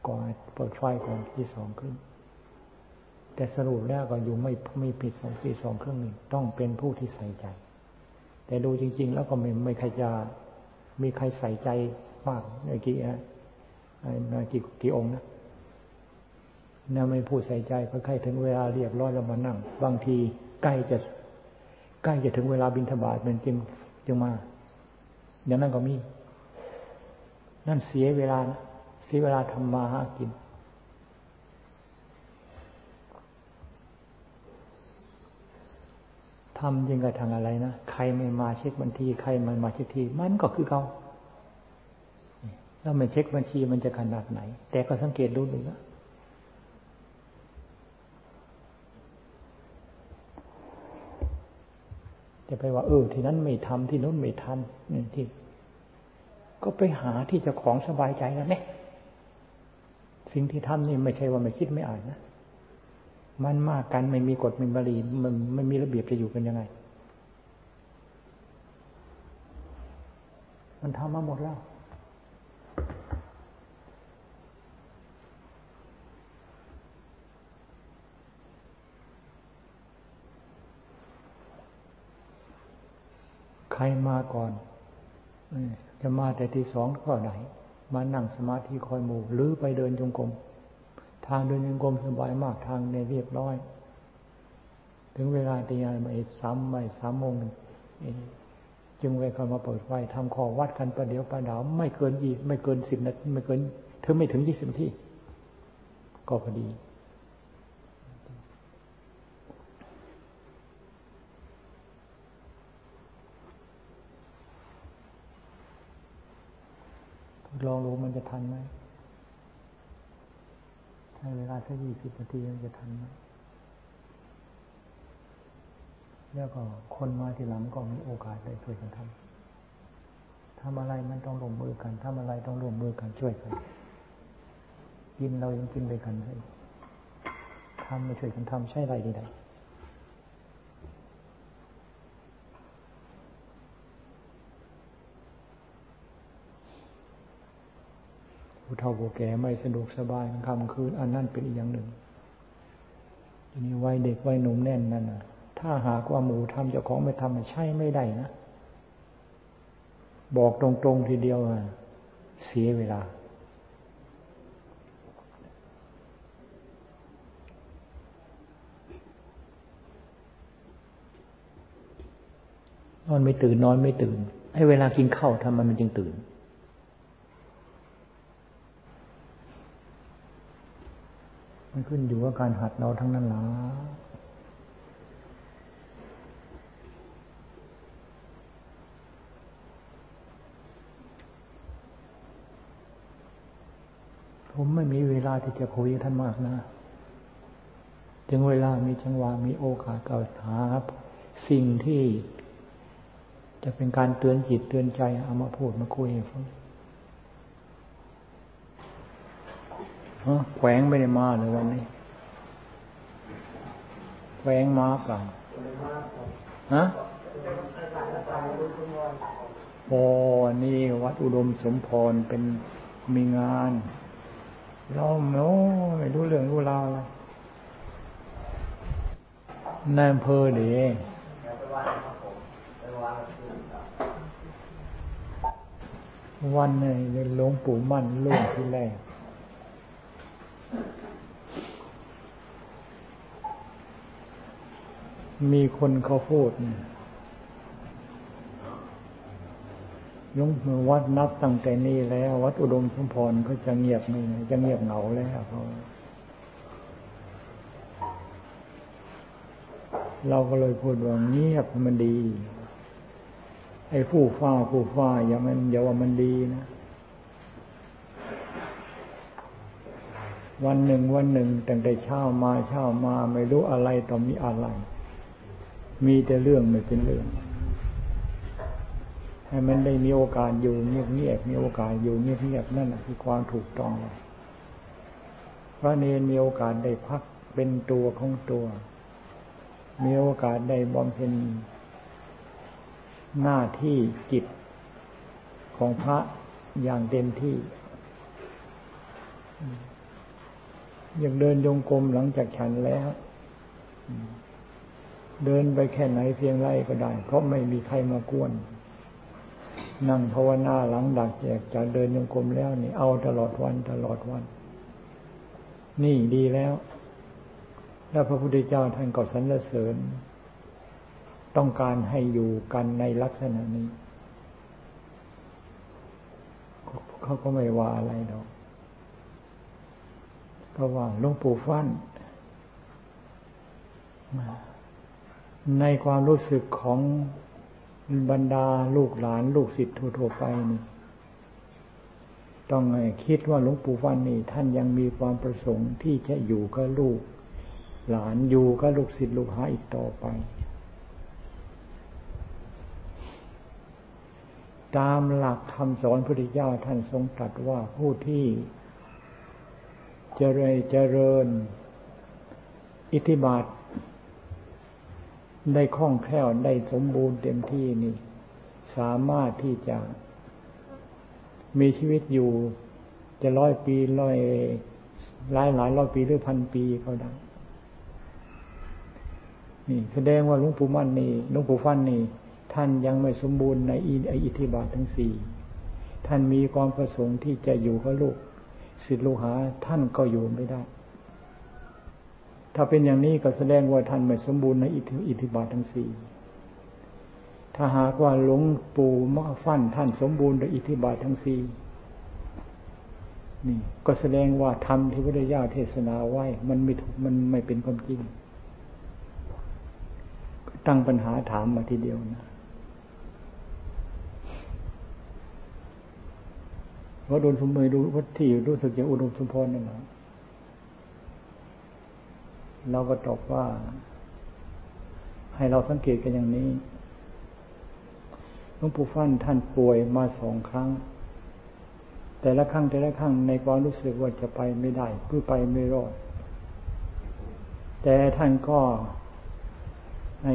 ก่อนเปิดไฟก่อนที่สองครึ่งแต่สรุปแล้วก็อยู่ไม่ไม่ผิดสองทีสองครึ่งหนึ่งต้องเป็นผู้ที่ใส่ใจ แต่ดูจริง ๆ แล้วก็ไม่ไม่ใครจะมีใครใส่ใจมากในกี่นะกี่กี่องค์นะ เนี่ยไม่พูดใส่ใจก็ใครถึงเวลาเรียบร้อยแล้วมานั่ง บางทีใกล้จะใกล้จะถึงเวลาบินธบาตเป็นจึงจึงมาอย่างนั้นก็มี นั่นเสียเวลาเสียเวลาทำมาหากิน ทำยังไงทางอะไรนะ ใครไม่มาเช็คบัญชี ใครไม่มาเช็คที มันก็คือเขาแล้วไม่เช็คบัญชีมันจะขนาดไหน แต่ก็สังเกตดูดูนะ จะไปว่า เออ ที่นั้นไม่ทำที่นู้นไม่ทำนี่ที่ ก็ไปหาที่จะของสบายใจแล้วเนี่ยสิ่งที่ทำนี่ไม่ใช่ว่าไม่คิดไม่อ่านนะมันมากกันไม่มีกฎไม่มีบรีมันไม่มีระเบียบจะอยู่กันยังไง มันทำมาหมดแล้ว มาก่อนจะมาแต่ที่สองก็ไหน มานั่งสมาธิคอยหมู่ หรือไปเดินจงกรม ทางเดินจงกรมสบายมากทางในเรียบร้อย ถึงเวลาตียานมาอีกสามไม่สามโมงจึงไปเข้ามาเปิดไฟทำขอวัดกันประเดี๋ยวประดาวไม่เกินยี่ไม่เกินสิบนาทีไม่เกินถึงไม่ถึงยี่สิบนาทีก็พอดี ลองดูมันจะทันไหมใช้เวลาแค่ยี่สิบนาทีมันจะทันไหมแล้วก็คนมาทีหลังก็มีโอกาสได้ช่วยกันทำทำอะไรมันต้องลงมือกันทำอะไรต้องร่วมมือกันช่วยกัน กินเรายังกินไปกันเลยทำม่ช่วยกันทำใช่ไรดีได้ ผู้เฒ่าผู้แก่ไม่สะดวกสบายคำคืน อันนั้นเป็นอีกอย่างหนึ่งทีนี้วัยเด็กวัยหนุ่มแน่นนั่นนะถ้าหากว่าหมูทำเจ้าของไม่ทำใช่ไม่ได้นะบอกตรงๆทีเดียวอะเสียเวลา นอนไม่ตื่นนอนไม่ตื่นให้เวลากินข้าวทำมันมันจึงตื่น มันขึ้นอยู่กับการหัดเราทั้งนั้นหละผมไม่มีเวลาที่จะคุยท่านมากนะจึงเวลามีจังหวะมีโอกาสก็หาสิ่งที่จะเป็นการเตือนจิตเตือนใจเอามาพูดมาคุยให้ฟัง แขวงไม่ได้มาเลยวันนี้ แขวงมาเปล่าฮะโอ้นี่วัดอุดมสมพรเป็นมีงานเราโน้ไม่รู้เรื่องรู้ราวอะไรนายอำเภอเดีวันหนึ่งหลวงปู่มั่นลูกที่แรก มีคนเขาพูดนี่ยงมือวัดนับตั้งแต่นี้แล้ว วัดอุดมสมพรก็จะเงียบไม่จะเงียบเหงาแล้วเขาเราก็เลยพูดว่าเงียบมันดี ไอ้ผู้ฟ้าผู้ฟ้าอย่ามันอย่าว่ามันดีนะ วันหนึ่งวันหนึ่งตั้งแต่เช้ามาเช้ามาไม่รู้อะไรต่อมีอะไร มีแต่เรื่องไม่เป็นเรื่อง ให้มันได้มีโอกาสอยู่เงียบๆมีโอกาสอยู่เงียบๆนั่นแหละคือความถูกต้องพระเนรมีโอกาสได้พักเป็นตัวของตัว มีโอกาสได้บำเพ็ญหน้าที่จิตของพระอย่างเต็มที่ อย่างเดินยงกรมหลังจากฉันแล้ว เดินไปแค่ไหนเพียงไรก็ได้ เพราะไม่มีใครมากวน นั่งภาวนาหลังดักแจกจากเดินยงกรมแล้วนี่เอาตลอดวันตลอดวัน นี่ดีแล้ว แล้วพระพุทธเจ้าท่านก็สรรเสริญ ต้องการให้อยู่กันในลักษณะนี้ เขาก็ไม่ว่าอะไรหรอก ก็ว่าหลวงปู่ฟั่นในความรู้สึกของบรรดาลูกหลานลูกศิษย์ทั่วไปนี่ ต้องคิดว่าหลวงปู่ฟันนี่ ท่านยังมีความประสงค์ที่จะอยู่กับลูก หลานอยู่กับลูกศิษย์ลูกหาอีกต่อไป ตามหลักคำสอนพระพุทธเจ้าท่านทรงตรัสว่าผู้ที่ เจริญเจริญ อิทธิบาท ได้คล่องแคล่วได้สมบูรณ์เต็มที่นี่ สามารถที่จะ มีชีวิตอยู่ จะร้อยปีร้อยหลายหลายร้อยปีหรือพันปีก็ได้นี่แสดงว่าหลวงปู่มั่นนี่หลวงปู่ฟันนี่ ท่านยังไม่สมบูรณ์ในอิทธิบาททั้งสี่ท่านมีความประสงค์ที่จะอยู่กับลูก ศิษย์ลูกหาท่านก็อยู่ไม่ได้ ถ้าเป็นอย่างนี้ก็แสดงว่าท่านไม่สมบูรณ์ในอิทธิบาททั้งสี่ถ้าหากว่าหลวงปู่มะฟั่นท่านสมบูรณ์ในอิทธิบาททั้งสี่นี่ ก็แสดงว่าธรรมที่พระพุทธเจ้าเทศนาไว้ มันไม่ถูกมันไม่เป็นความจริงตั้งปัญหาถามมาทีเดียวนะ ว่าโดนสมมือดูวัดที่รู้สึกอย่างอุดมสมพรนั่นหละเราก็ตอบว่า ให้เราสังเกตกันอย่างนี้หลวงปู่ฟั่นท่านป่วยมาสองครั้ง แต่ละครั้งแต่ละครั้งในความรู้สึกว่าจะไปไม่ได้เพื่อไปไม่รอด แต่ท่านก็ให้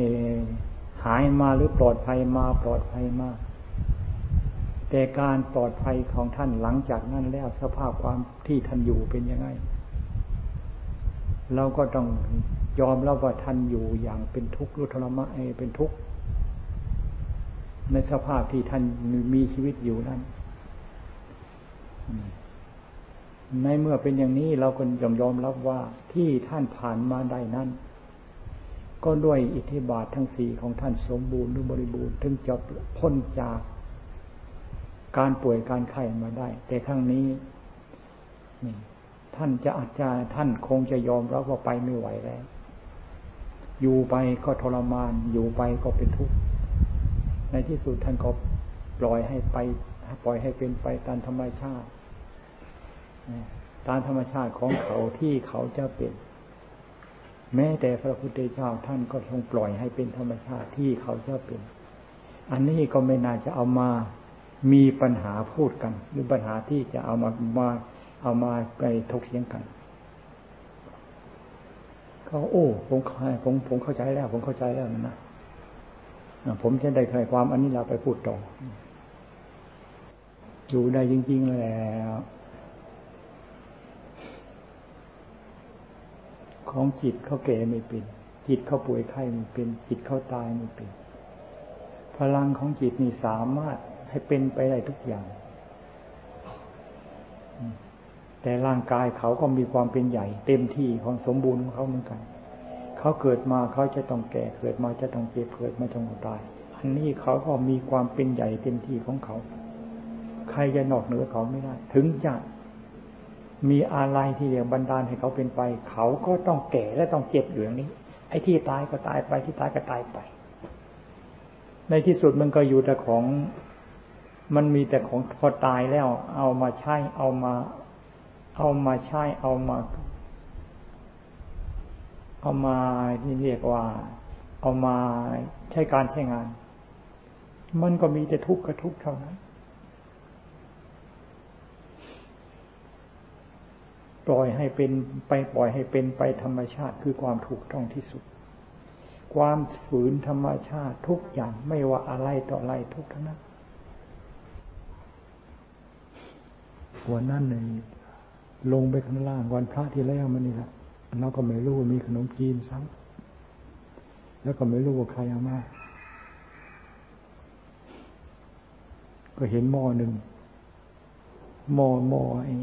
หายมาหรือปลอดภัยมาปลอดภัยมา แต่การปลอดภัยของท่านหลังจากนั้นแล้วสภาพความที่ท่านอยู่เป็นยังไง เราก็ต้องยอมรับว่าท่านอยู่อย่างเป็นทุกข์รุทรมะเอเป็นทุกข์ในสภาพที่ท่านมีชีวิตอยู่นั้น ในเมื่อเป็นอย่างนี้เราก็ยอมยอมรับว่าที่ท่านผ่านมาได้นั้น ก็ด้วยอิทธิบาททั้งสี่ของท่านสมบูรณ์หรือบริบูรณ์ถึงจะพ้นจาก การป่วยการไข้มาได้ แต่ครั้งนี้ท่านจะอาจารย์ท่านคงจะยอมรับว่าไปไม่ไหวแล้ว อยู่ไปก็ทรมาน อยู่ไปก็เป็นทุกข์ ในที่สุดท่านก็ปล่อยให้ไป ปล่อยให้เป็นไปตามธรรมชาติ ตามธรรมชาติของเขาที่เขาจะเป็น แม้แต่พระพุทธเจ้าท่านก็ทรงปล่อยให้เป็นธรรมชาติที่เขาจะเป็น อันนี้ก็ไม่น่าจะเอามา มีปัญหาพูดกัน หรือปัญหาที่จะเอามามาเอามาไปทกเถียงกันเขาโอ้ผมผมผมเข้าใจแล้ว ผมเข้าใจแล้วนะผมจะได้ใครความอันนี้เราไปพูดต่ออยู่ได้จริง ๆ แล้ว ของจิตเขาแก่ไม่เป็น จิตเขาป่วยไข้ไม่เป็น จิตเขาตายไม่เป็น พลังของจิตนี่สามารถ ให้เป็นไปได้ทุกอย่าง แต่ร่างกายเขาก็มีความเป็นใหญ่ เต็มที่ของสมบูรณ์ของเขาเหมือนกัน เขาเกิดมาเขาจะต้องแก่เกิดมาจะต้องเจ็บเกิดมาจะต้องตาย อันนี้เขาก็มีความเป็นใหญ่เต็มที่ของเขา ใครจะนอกเหนือเขาไม่ได้ ถึงจะมีอะไรที่จะบันดาลให้เขาเป็นไป เขาก็ต้องแก่และต้องเจ็บอยู่อย่างนี้ ไอ้ที่ตายก็ตายไปที่ตายก็ตายไป ในที่สุดมันก็อยู่แต่ของ มันมีแต่ของพอตายแล้ว เอามาใช้เอามา เอามาใช้เอามา เอามาที่เรียกว่า เอามาใช้การใช้งาน มันก็มีแต่ทุกข์กับทุกข์เท่านั้นปล่อยให้เป็นไปปล่อยให้เป็นไปธรรมชาติคือความถูกต้องที่สุด ความฝืนธรรมชาติทุกอย่างไม่ว่าอะไรต่ออะไรทุกทั้งนั้น หัวนั่นเลยลงไปข้างล่างวันพระที่แล้วมันนี่แหละเราก็ไม่รู้มีขนมจีนซ้ำแล้วก็ไม่รู้ว่าใครเอามา ก็เห็นหม้อหนึ่งหม้อหม้อไอ้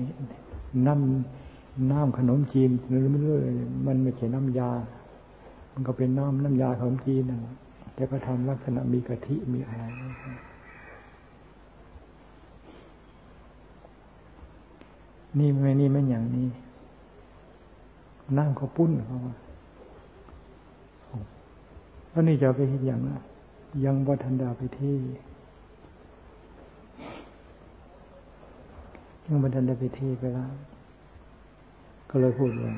น้ำน้ำขนมจีนหรือไม่รู้มันไม่ใช่น้ำยา มันก็เป็นน้ำน้ำยาขนมจีนนะแต่ก็ทำลักษณะมีกะทิมีอะไร นี่ไม่นี่ไม่อย่างนี้ นั่งเขาปุ้นเขาว่าแล้วนี่จะไปเห็นอย่างนะยังบัทันดาไปที่ยังบัทันดาไปที่ไปแล้ว ก็เลยพูดว่า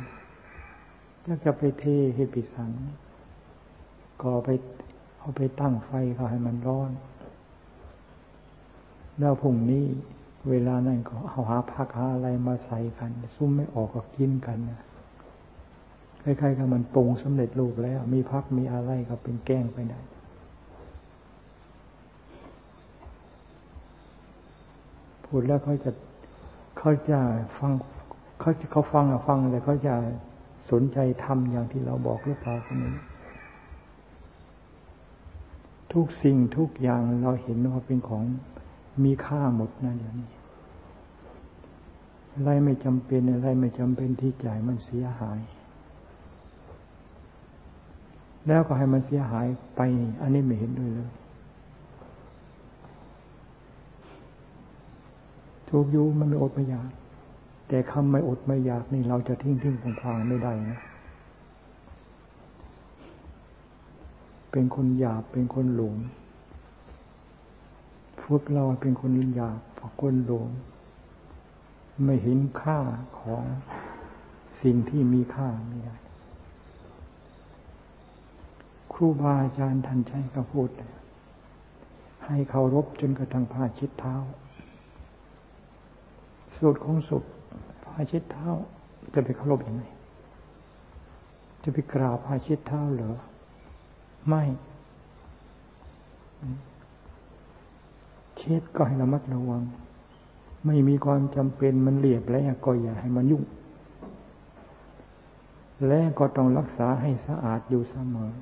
ถ้าจะไปเทให้ปิสังก็ไปเอาไปตั้งไฟเขาให้มันร้อน แล้วพรุ่งนี้ เวลานั้นก็เอาหาผักหาอะไรมาใส่กัน ซุ่มไม่ออกก็กินกันนะคล้ายๆกับมันปรุงสำเร็จรูปแล้ว มีพักมีอะไรก็เป็นแกงไปได้พูดแล้วเขาจะเขาจะฟังเขาเขาฟังอะฟังแต่เขาจะสนใจทำอย่างที่เราบอกหรือเปล่าคนนี้ทุกสิ่งทุกอย่างเราเห็นว่าเป็นของมีค่าหมดนะอย่างนี้ อะไรไม่จำเป็นอะไรไม่จำเป็นที่จ่ายมันเสียหาย แล้วก็ให้มันเสียหายไป อันนี้ไม่เห็นด้วยเลยทุกยุมันไม่อดไม่อยาก แต่คำไม่อดไม่อยากนี่เราจะทิ้งทิ้งของควางไม่ได้นะ เป็นคนหยาบเป็นคนหลงพวกเราเป็นคนหยาบคนหลง ไม่เห็นค่าของสิ่งที่มีค่าไม่ได้ครูบาอาจารย์ท่านใช้คำพูด ให้เคารพจนกระทั่งผ้าชิดเท้า สุดของสุดผ้าชิดเท้า จะไปเคารพยังไงจะไปกราบผ้าชิดเท้าเหรอ ไม่เช็ดก็ให้ระมัดระวัง ไม่มีความจำเป็นมันเรียบแล้วก็อย่าให้มันยุ่ง และก็ต้องรักษาให้สะอาดอยู่เสมอ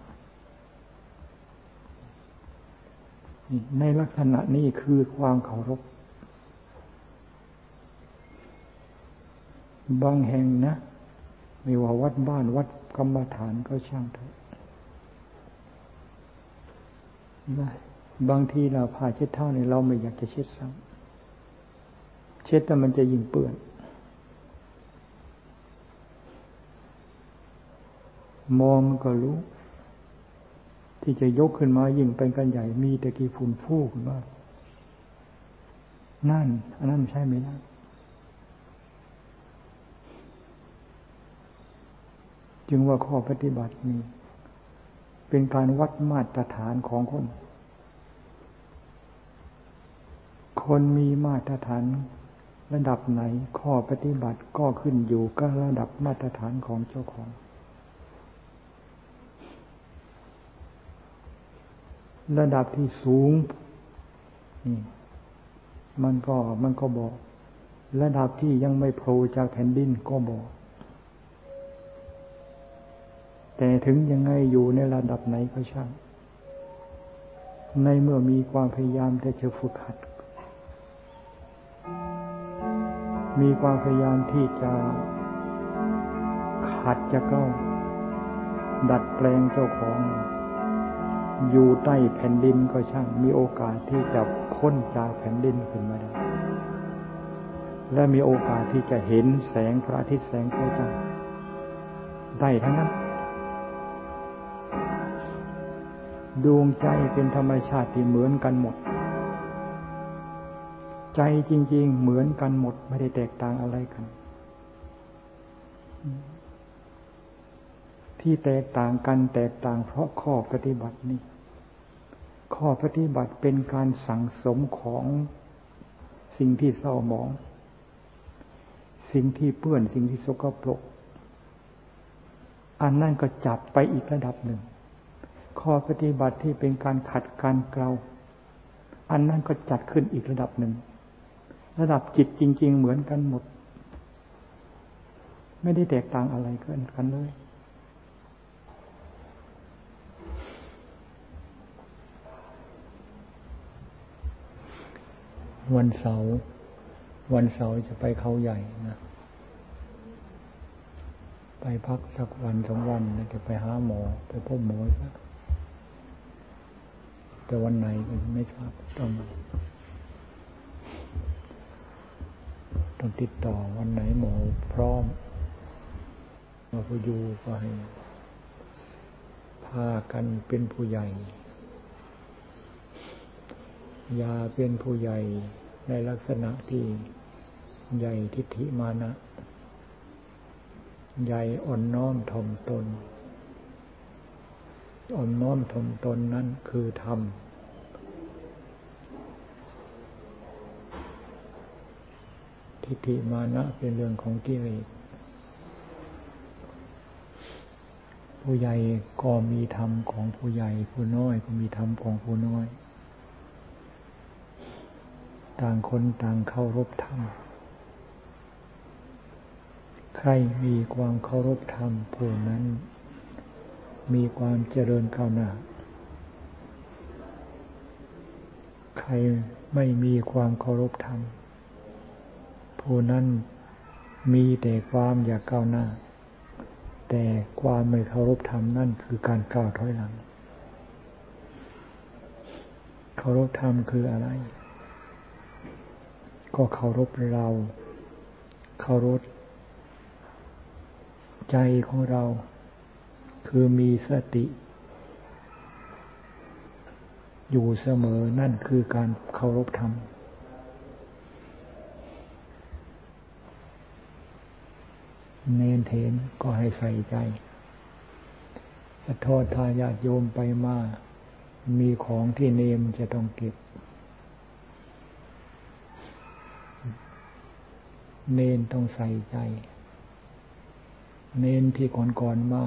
ในลักษณะนี้คือความเคารพ บางแห่งนะ ไม่ว่าวัดบ้านวัดกรรมฐานก็ช่างเถอะบางทีเราผ่าเช็ดเท้าเนี่ยเราไม่อยากจะเช็ดซ้ำ เช็ดแต่มันจะยิ่งเปื้อน มองมันก็รู้ ที่จะยกขึ้นมายิ่งเป็นกันใหญ่มีตะกี้ฝุ่นฟูขึ้นมานั่น อันนั้นใช่ไหมนะจึงว่าข้อปฏิบัตินี้ เป็นการวัดมาตรฐานของคน คนมีมาตรฐาน ระดับไหนข้อปฏิบัติก็ขึ้นอยู่กับระดับมาตรฐานของเจ้าของ ระดับที่สูงนี่มันก็มันก็บอก ระดับที่ยังไม่โผล่จากแผ่นดินก็บอก แต่ถึงยังไงอยู่ในระดับไหนก็ช่าง ในเมื่อมีความพยายามแต่จะฝึกหัด มีความพยายามที่จะขัดจะเก้าดัดแปลงเจ้าของ อยู่ใต้แผ่นดินก็ช่าง มีโอกาสที่จะพ้นจากแผ่นดินขึ้นมาได้ และมีโอกาสที่จะเห็นแสงพระอาทิตย์แสงพระจันทร์ได้ทั้งนั้น ดวงใจเป็นธรรมชาติที่เหมือนกันหมด ใจจริง ๆ เหมือนกันหมดไม่ได้แตกต่างอะไรกัน ที่แตกต่างกันแตกต่างเพราะข้อปฏิบัตินี้ข้อปฏิบัติเป็นการสั่งสมของสิ่งที่เศร้าหมอง สิ่งที่เปื้อนสิ่งที่สกปรก อันนั่นก็จับไปอีกระดับหนึ่ง ข้อปฏิบัติที่เป็นการขัดการเกลาอันนั้นก็จัดขึ้นอีกระดับหนึ่ง ระดับจิตจริง ๆ เหมือนกันหมด ไม่ได้แตกต่างอะไรกันเลยวันเสาร์วันเสาร์จะไปเขาใหญ่นะไปพักสักวันสองวันนะจะไปหาหมอ ไปพบหมอซะแต่วันไหนก็ไม่ทราบต้อง ต้องติดต่อวันไหนหมอพร้อมมาผู้อยู่ก็ให้พากันเป็นผู้ใหญ่ ยาเป็นผู้ใหญ่ในลักษณะที่ใหญ่ทิฏฐิมานะ ใหญ่อ่อนน้อมถ่อมตนอ่อนน้อมถ่อมตนนั้นคือธรรม ทิฏฐิมานะเป็นเรื่องของกิเลสผู้ใหญ่ก็มีธรรมของผู้ใหญ่ ผู้น้อยก็มีธรรมของผู้น้อย ต่างคนต่างเคารพธรรมใครมีความเคารพธรรมผู้นั้น มีความเจริญก้าวหน้าใครไม่มีความเคารพธรรม ผู้นั้นมีแต่ความอยากก้าวหน้า แต่ความไม่เคารพธรรมนั่นคือการก้าวถอยหลัง เคารพธรรมคืออะไร ก็เคารพเรา เคารพใจของเรา คือมีสติ อยู่เสมอนั่นคือการเคารพธรรม เนนเทนก็ให้ใส่ใจจะทอดทายาทโยมไปมา มีของที่เนมจะต้องเก็บ เนนต้องใส่ใจ เนนที่ก่อนๆมา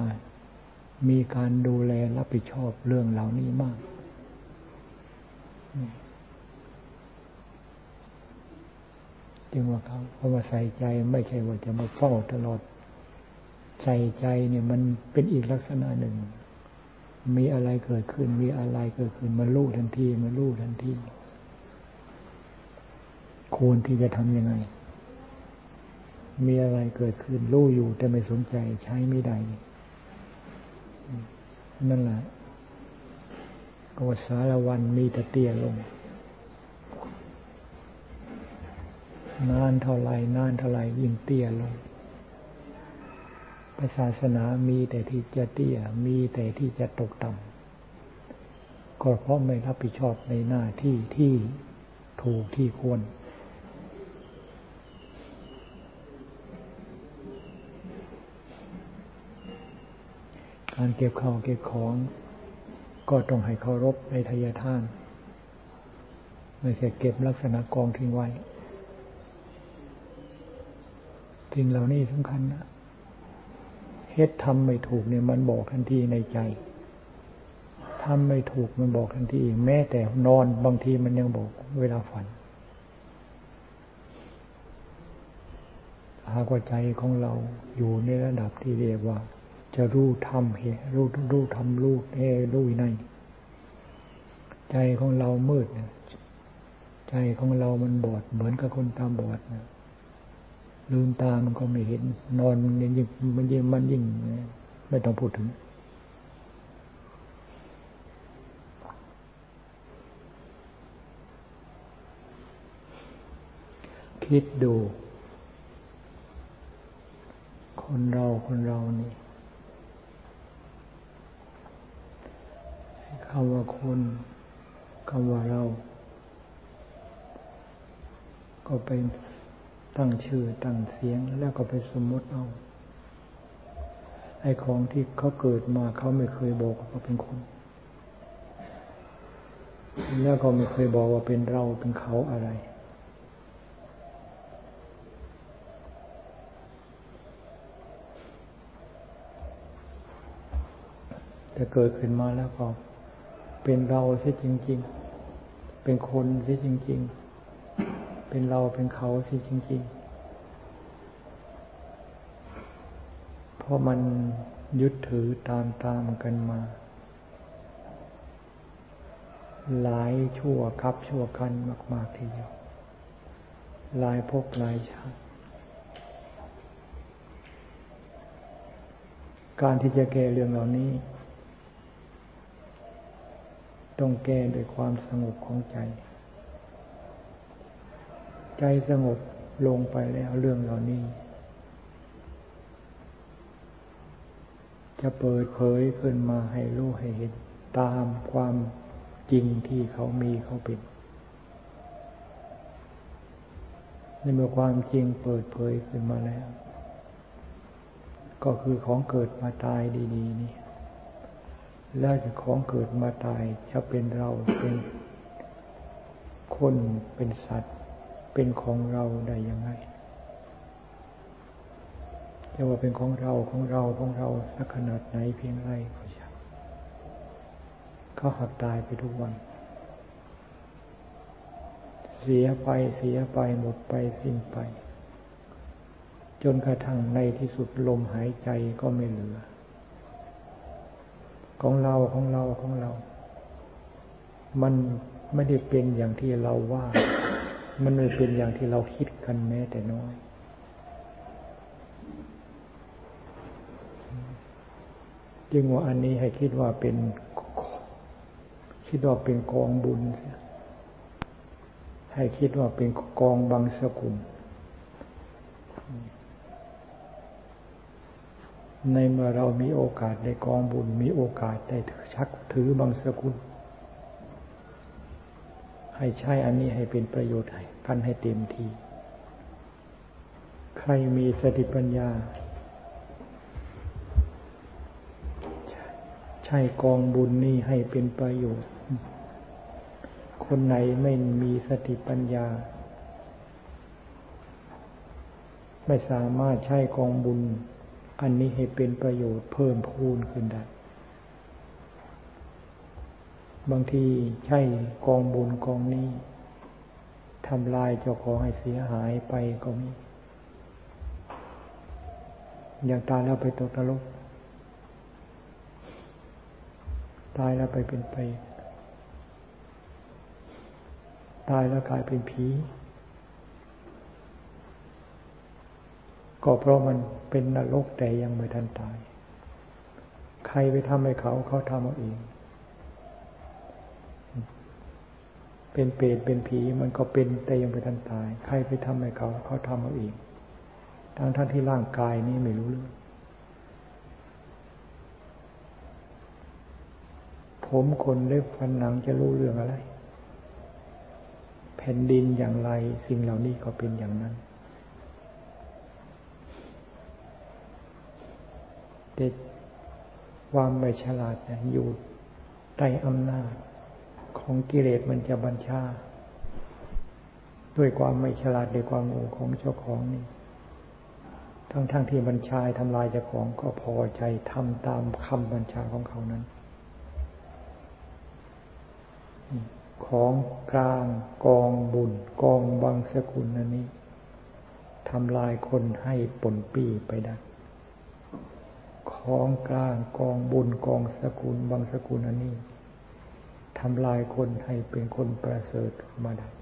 มีการดูแลรับผิดชอบเรื่องเหล่านี้มาก จึงว่าเขาเพราะว่าใส่ใจไม่ใช่ว่าจะมาเฝ้าตลอด ใส่ใจเนี่ยมันเป็นอีกลักษณะหนึ่ง มีอะไรเกิดขึ้น มีอะไรเกิดขึ้นมาลู่ทันทีมาลู่ทันทีควรที่จะทำยังไง มีอะไรเกิดขึ้นรู้อยู่แต่ไม่สนใจใช้ไม่ได้นั่นแหละก็สารวันมีแต่เตี้ยลง นานเท่าไรนานเท่าไรยิ่งเตี้ยลง ศาสนามีแต่ที่จะเตี้ย มีแต่ที่จะตกต่ำก็เพราะไม่รับผิดชอบในหน้าที่ที่ถูกที่ควร การเก็บข้าวเก็บของ ก็ต้องให้เคารพในทายทาน ไม่ใช่เก็บลักษณะกองทิ้งไว้สิ่งเหล่านี้สำคัญนะ เฮ็ดทำไม่ถูกเนี่ยมันบอกทันทีในใจทำไม่ถูกมันบอกทันที แม้แต่นอนบางทีมันยังบอกเวลาฝันหากว่าใจของเราอยู่ในระดับที่เรียกว่า จะรู้ทำเหรู้รู้ทำรู้เอรู้ใน ใจของเรามืดใจของเรามันบอดเหมือนกับคนตาบอดนะ ลืมตามันก็ไม่เห็น นอนมันยิ่งมันยิ่งมันยิ่งไม่ต้องพูดถึง คิดดู คนเราคนเรานี่คำว่าคนคำว่าเรา ก็เป็น ตั้งชื่อตั้งเสียงแล้วก็ไปสมมติเอาไอ้ของที่เขาเกิดมาเขาไม่เคยบอกว่าเป็นคน แล้วก็ไม่เคยบอกว่าเป็นเราเป็นเขาอะไร แต่เกิดขึ้นมาแล้วก็เป็นเราใช่จริง ๆ เป็นคนใช่จริง ๆ เป็นเราเป็นเขาสิจริง ๆ เพราะมันยึดถือตามตามกันมา หลายชั่วครับชั่วกันมาก ๆ ทีเดียว หลายภพหลายชาติการที่จะแก้เรื่องเหล่านี้ ต้องแก้ด้วยความสงบของใจ ใจสงบลงไปแล้วเรื่องเหล่านี้ จะเปิดเผยขึ้นมาให้รู้ให้เห็นตามความจริงที่เขามีเขาเป็นในเมื่อความจริงเปิดเผยขึ้นมาแล้ว ก็คือของเกิดมาตายดีๆนี่แล้วจะของเกิดมาตายจะเป็นเราเป็นคนเป็นสัตว์ เป็นของเราได้ยังไงจะว่าเป็นของเราของเราของเราสักขนาดไหนเพียงไรก็ช่างเขาหักตายไปทุกวัน เสียไปเสียไปหมดไปสิ้นไป จนกระทั่งในที่สุดลมหายใจก็ไม่เหลือ ของเราของเราของเรา มันไม่ได้เป็นอย่างที่เราว่า มันไม่เป็นอย่างที่เราคิดกันแม้แต่น้อย จึงว่าอันนี้ให้คิดว่าเป็น คิดว่าเป็นกองบุญ ให้คิดว่าเป็นกองบางสกุล ในเมื่อเรามีโอกาสได้กองบุญ มีโอกาสได้ชักถือบางสกุล ให้ใช้อันนี้ให้เป็นประโยชน์กันให้เต็มที่ ใครมีสติปัญญา ใช้กองบุญนี้ให้เป็นประโยชน์ คนไหนไม่มีสติปัญญา ไม่สามารถใช้กองบุญ อันนี้ให้เป็นประโยชน์เพิ่มพูนขึ้นได้ บางทีใช่กองบุญกองนี้ทำลายเจ้าของให้เสียหายไปก็มี อย่างตายแล้วไปตกนรก ตายแล้วไปเป็นไป ตายแล้วกลายเป็นผี ก็เพราะมันเป็นนรกแต่ยังไม่ทันตาย ใครไปทำให้เขาเขาทำเอาเอง เป็นเปรตเป็นผีมันก็เป็นแต่ยังไปทันตาย ใครไปทำให้เขาเขาทำเอาเองทั้งท่านที่ร่างกายนี้ไม่รู้เรื่องผมคนเล็บฟันหนังจะรู้เรื่องอะไร แผ่นดินอย่างไร สิ่งเหล่านี้ก็เป็นอย่างนั้นแต่ความไม่ฉลาดอยู่ใต้อำนาจ ของกิเลสมันจะบัญชา ด้วยความไม่ฉลาดด้วยความโง่ของเจ้าของนี่ ทั้งทั้งที่บัญชาทำลายเจ้าของก็พอใจทำตามคำบัญชาของเขานั้น ของกลางกองบุญกองบางสกุลนันนี้ทำลายคนให้ปนปีไปได้ ของกลางกองบุญกองสกุลบางสกุลอันนี้ ทำลายคนให้เป็นคนประเสริฐมาได้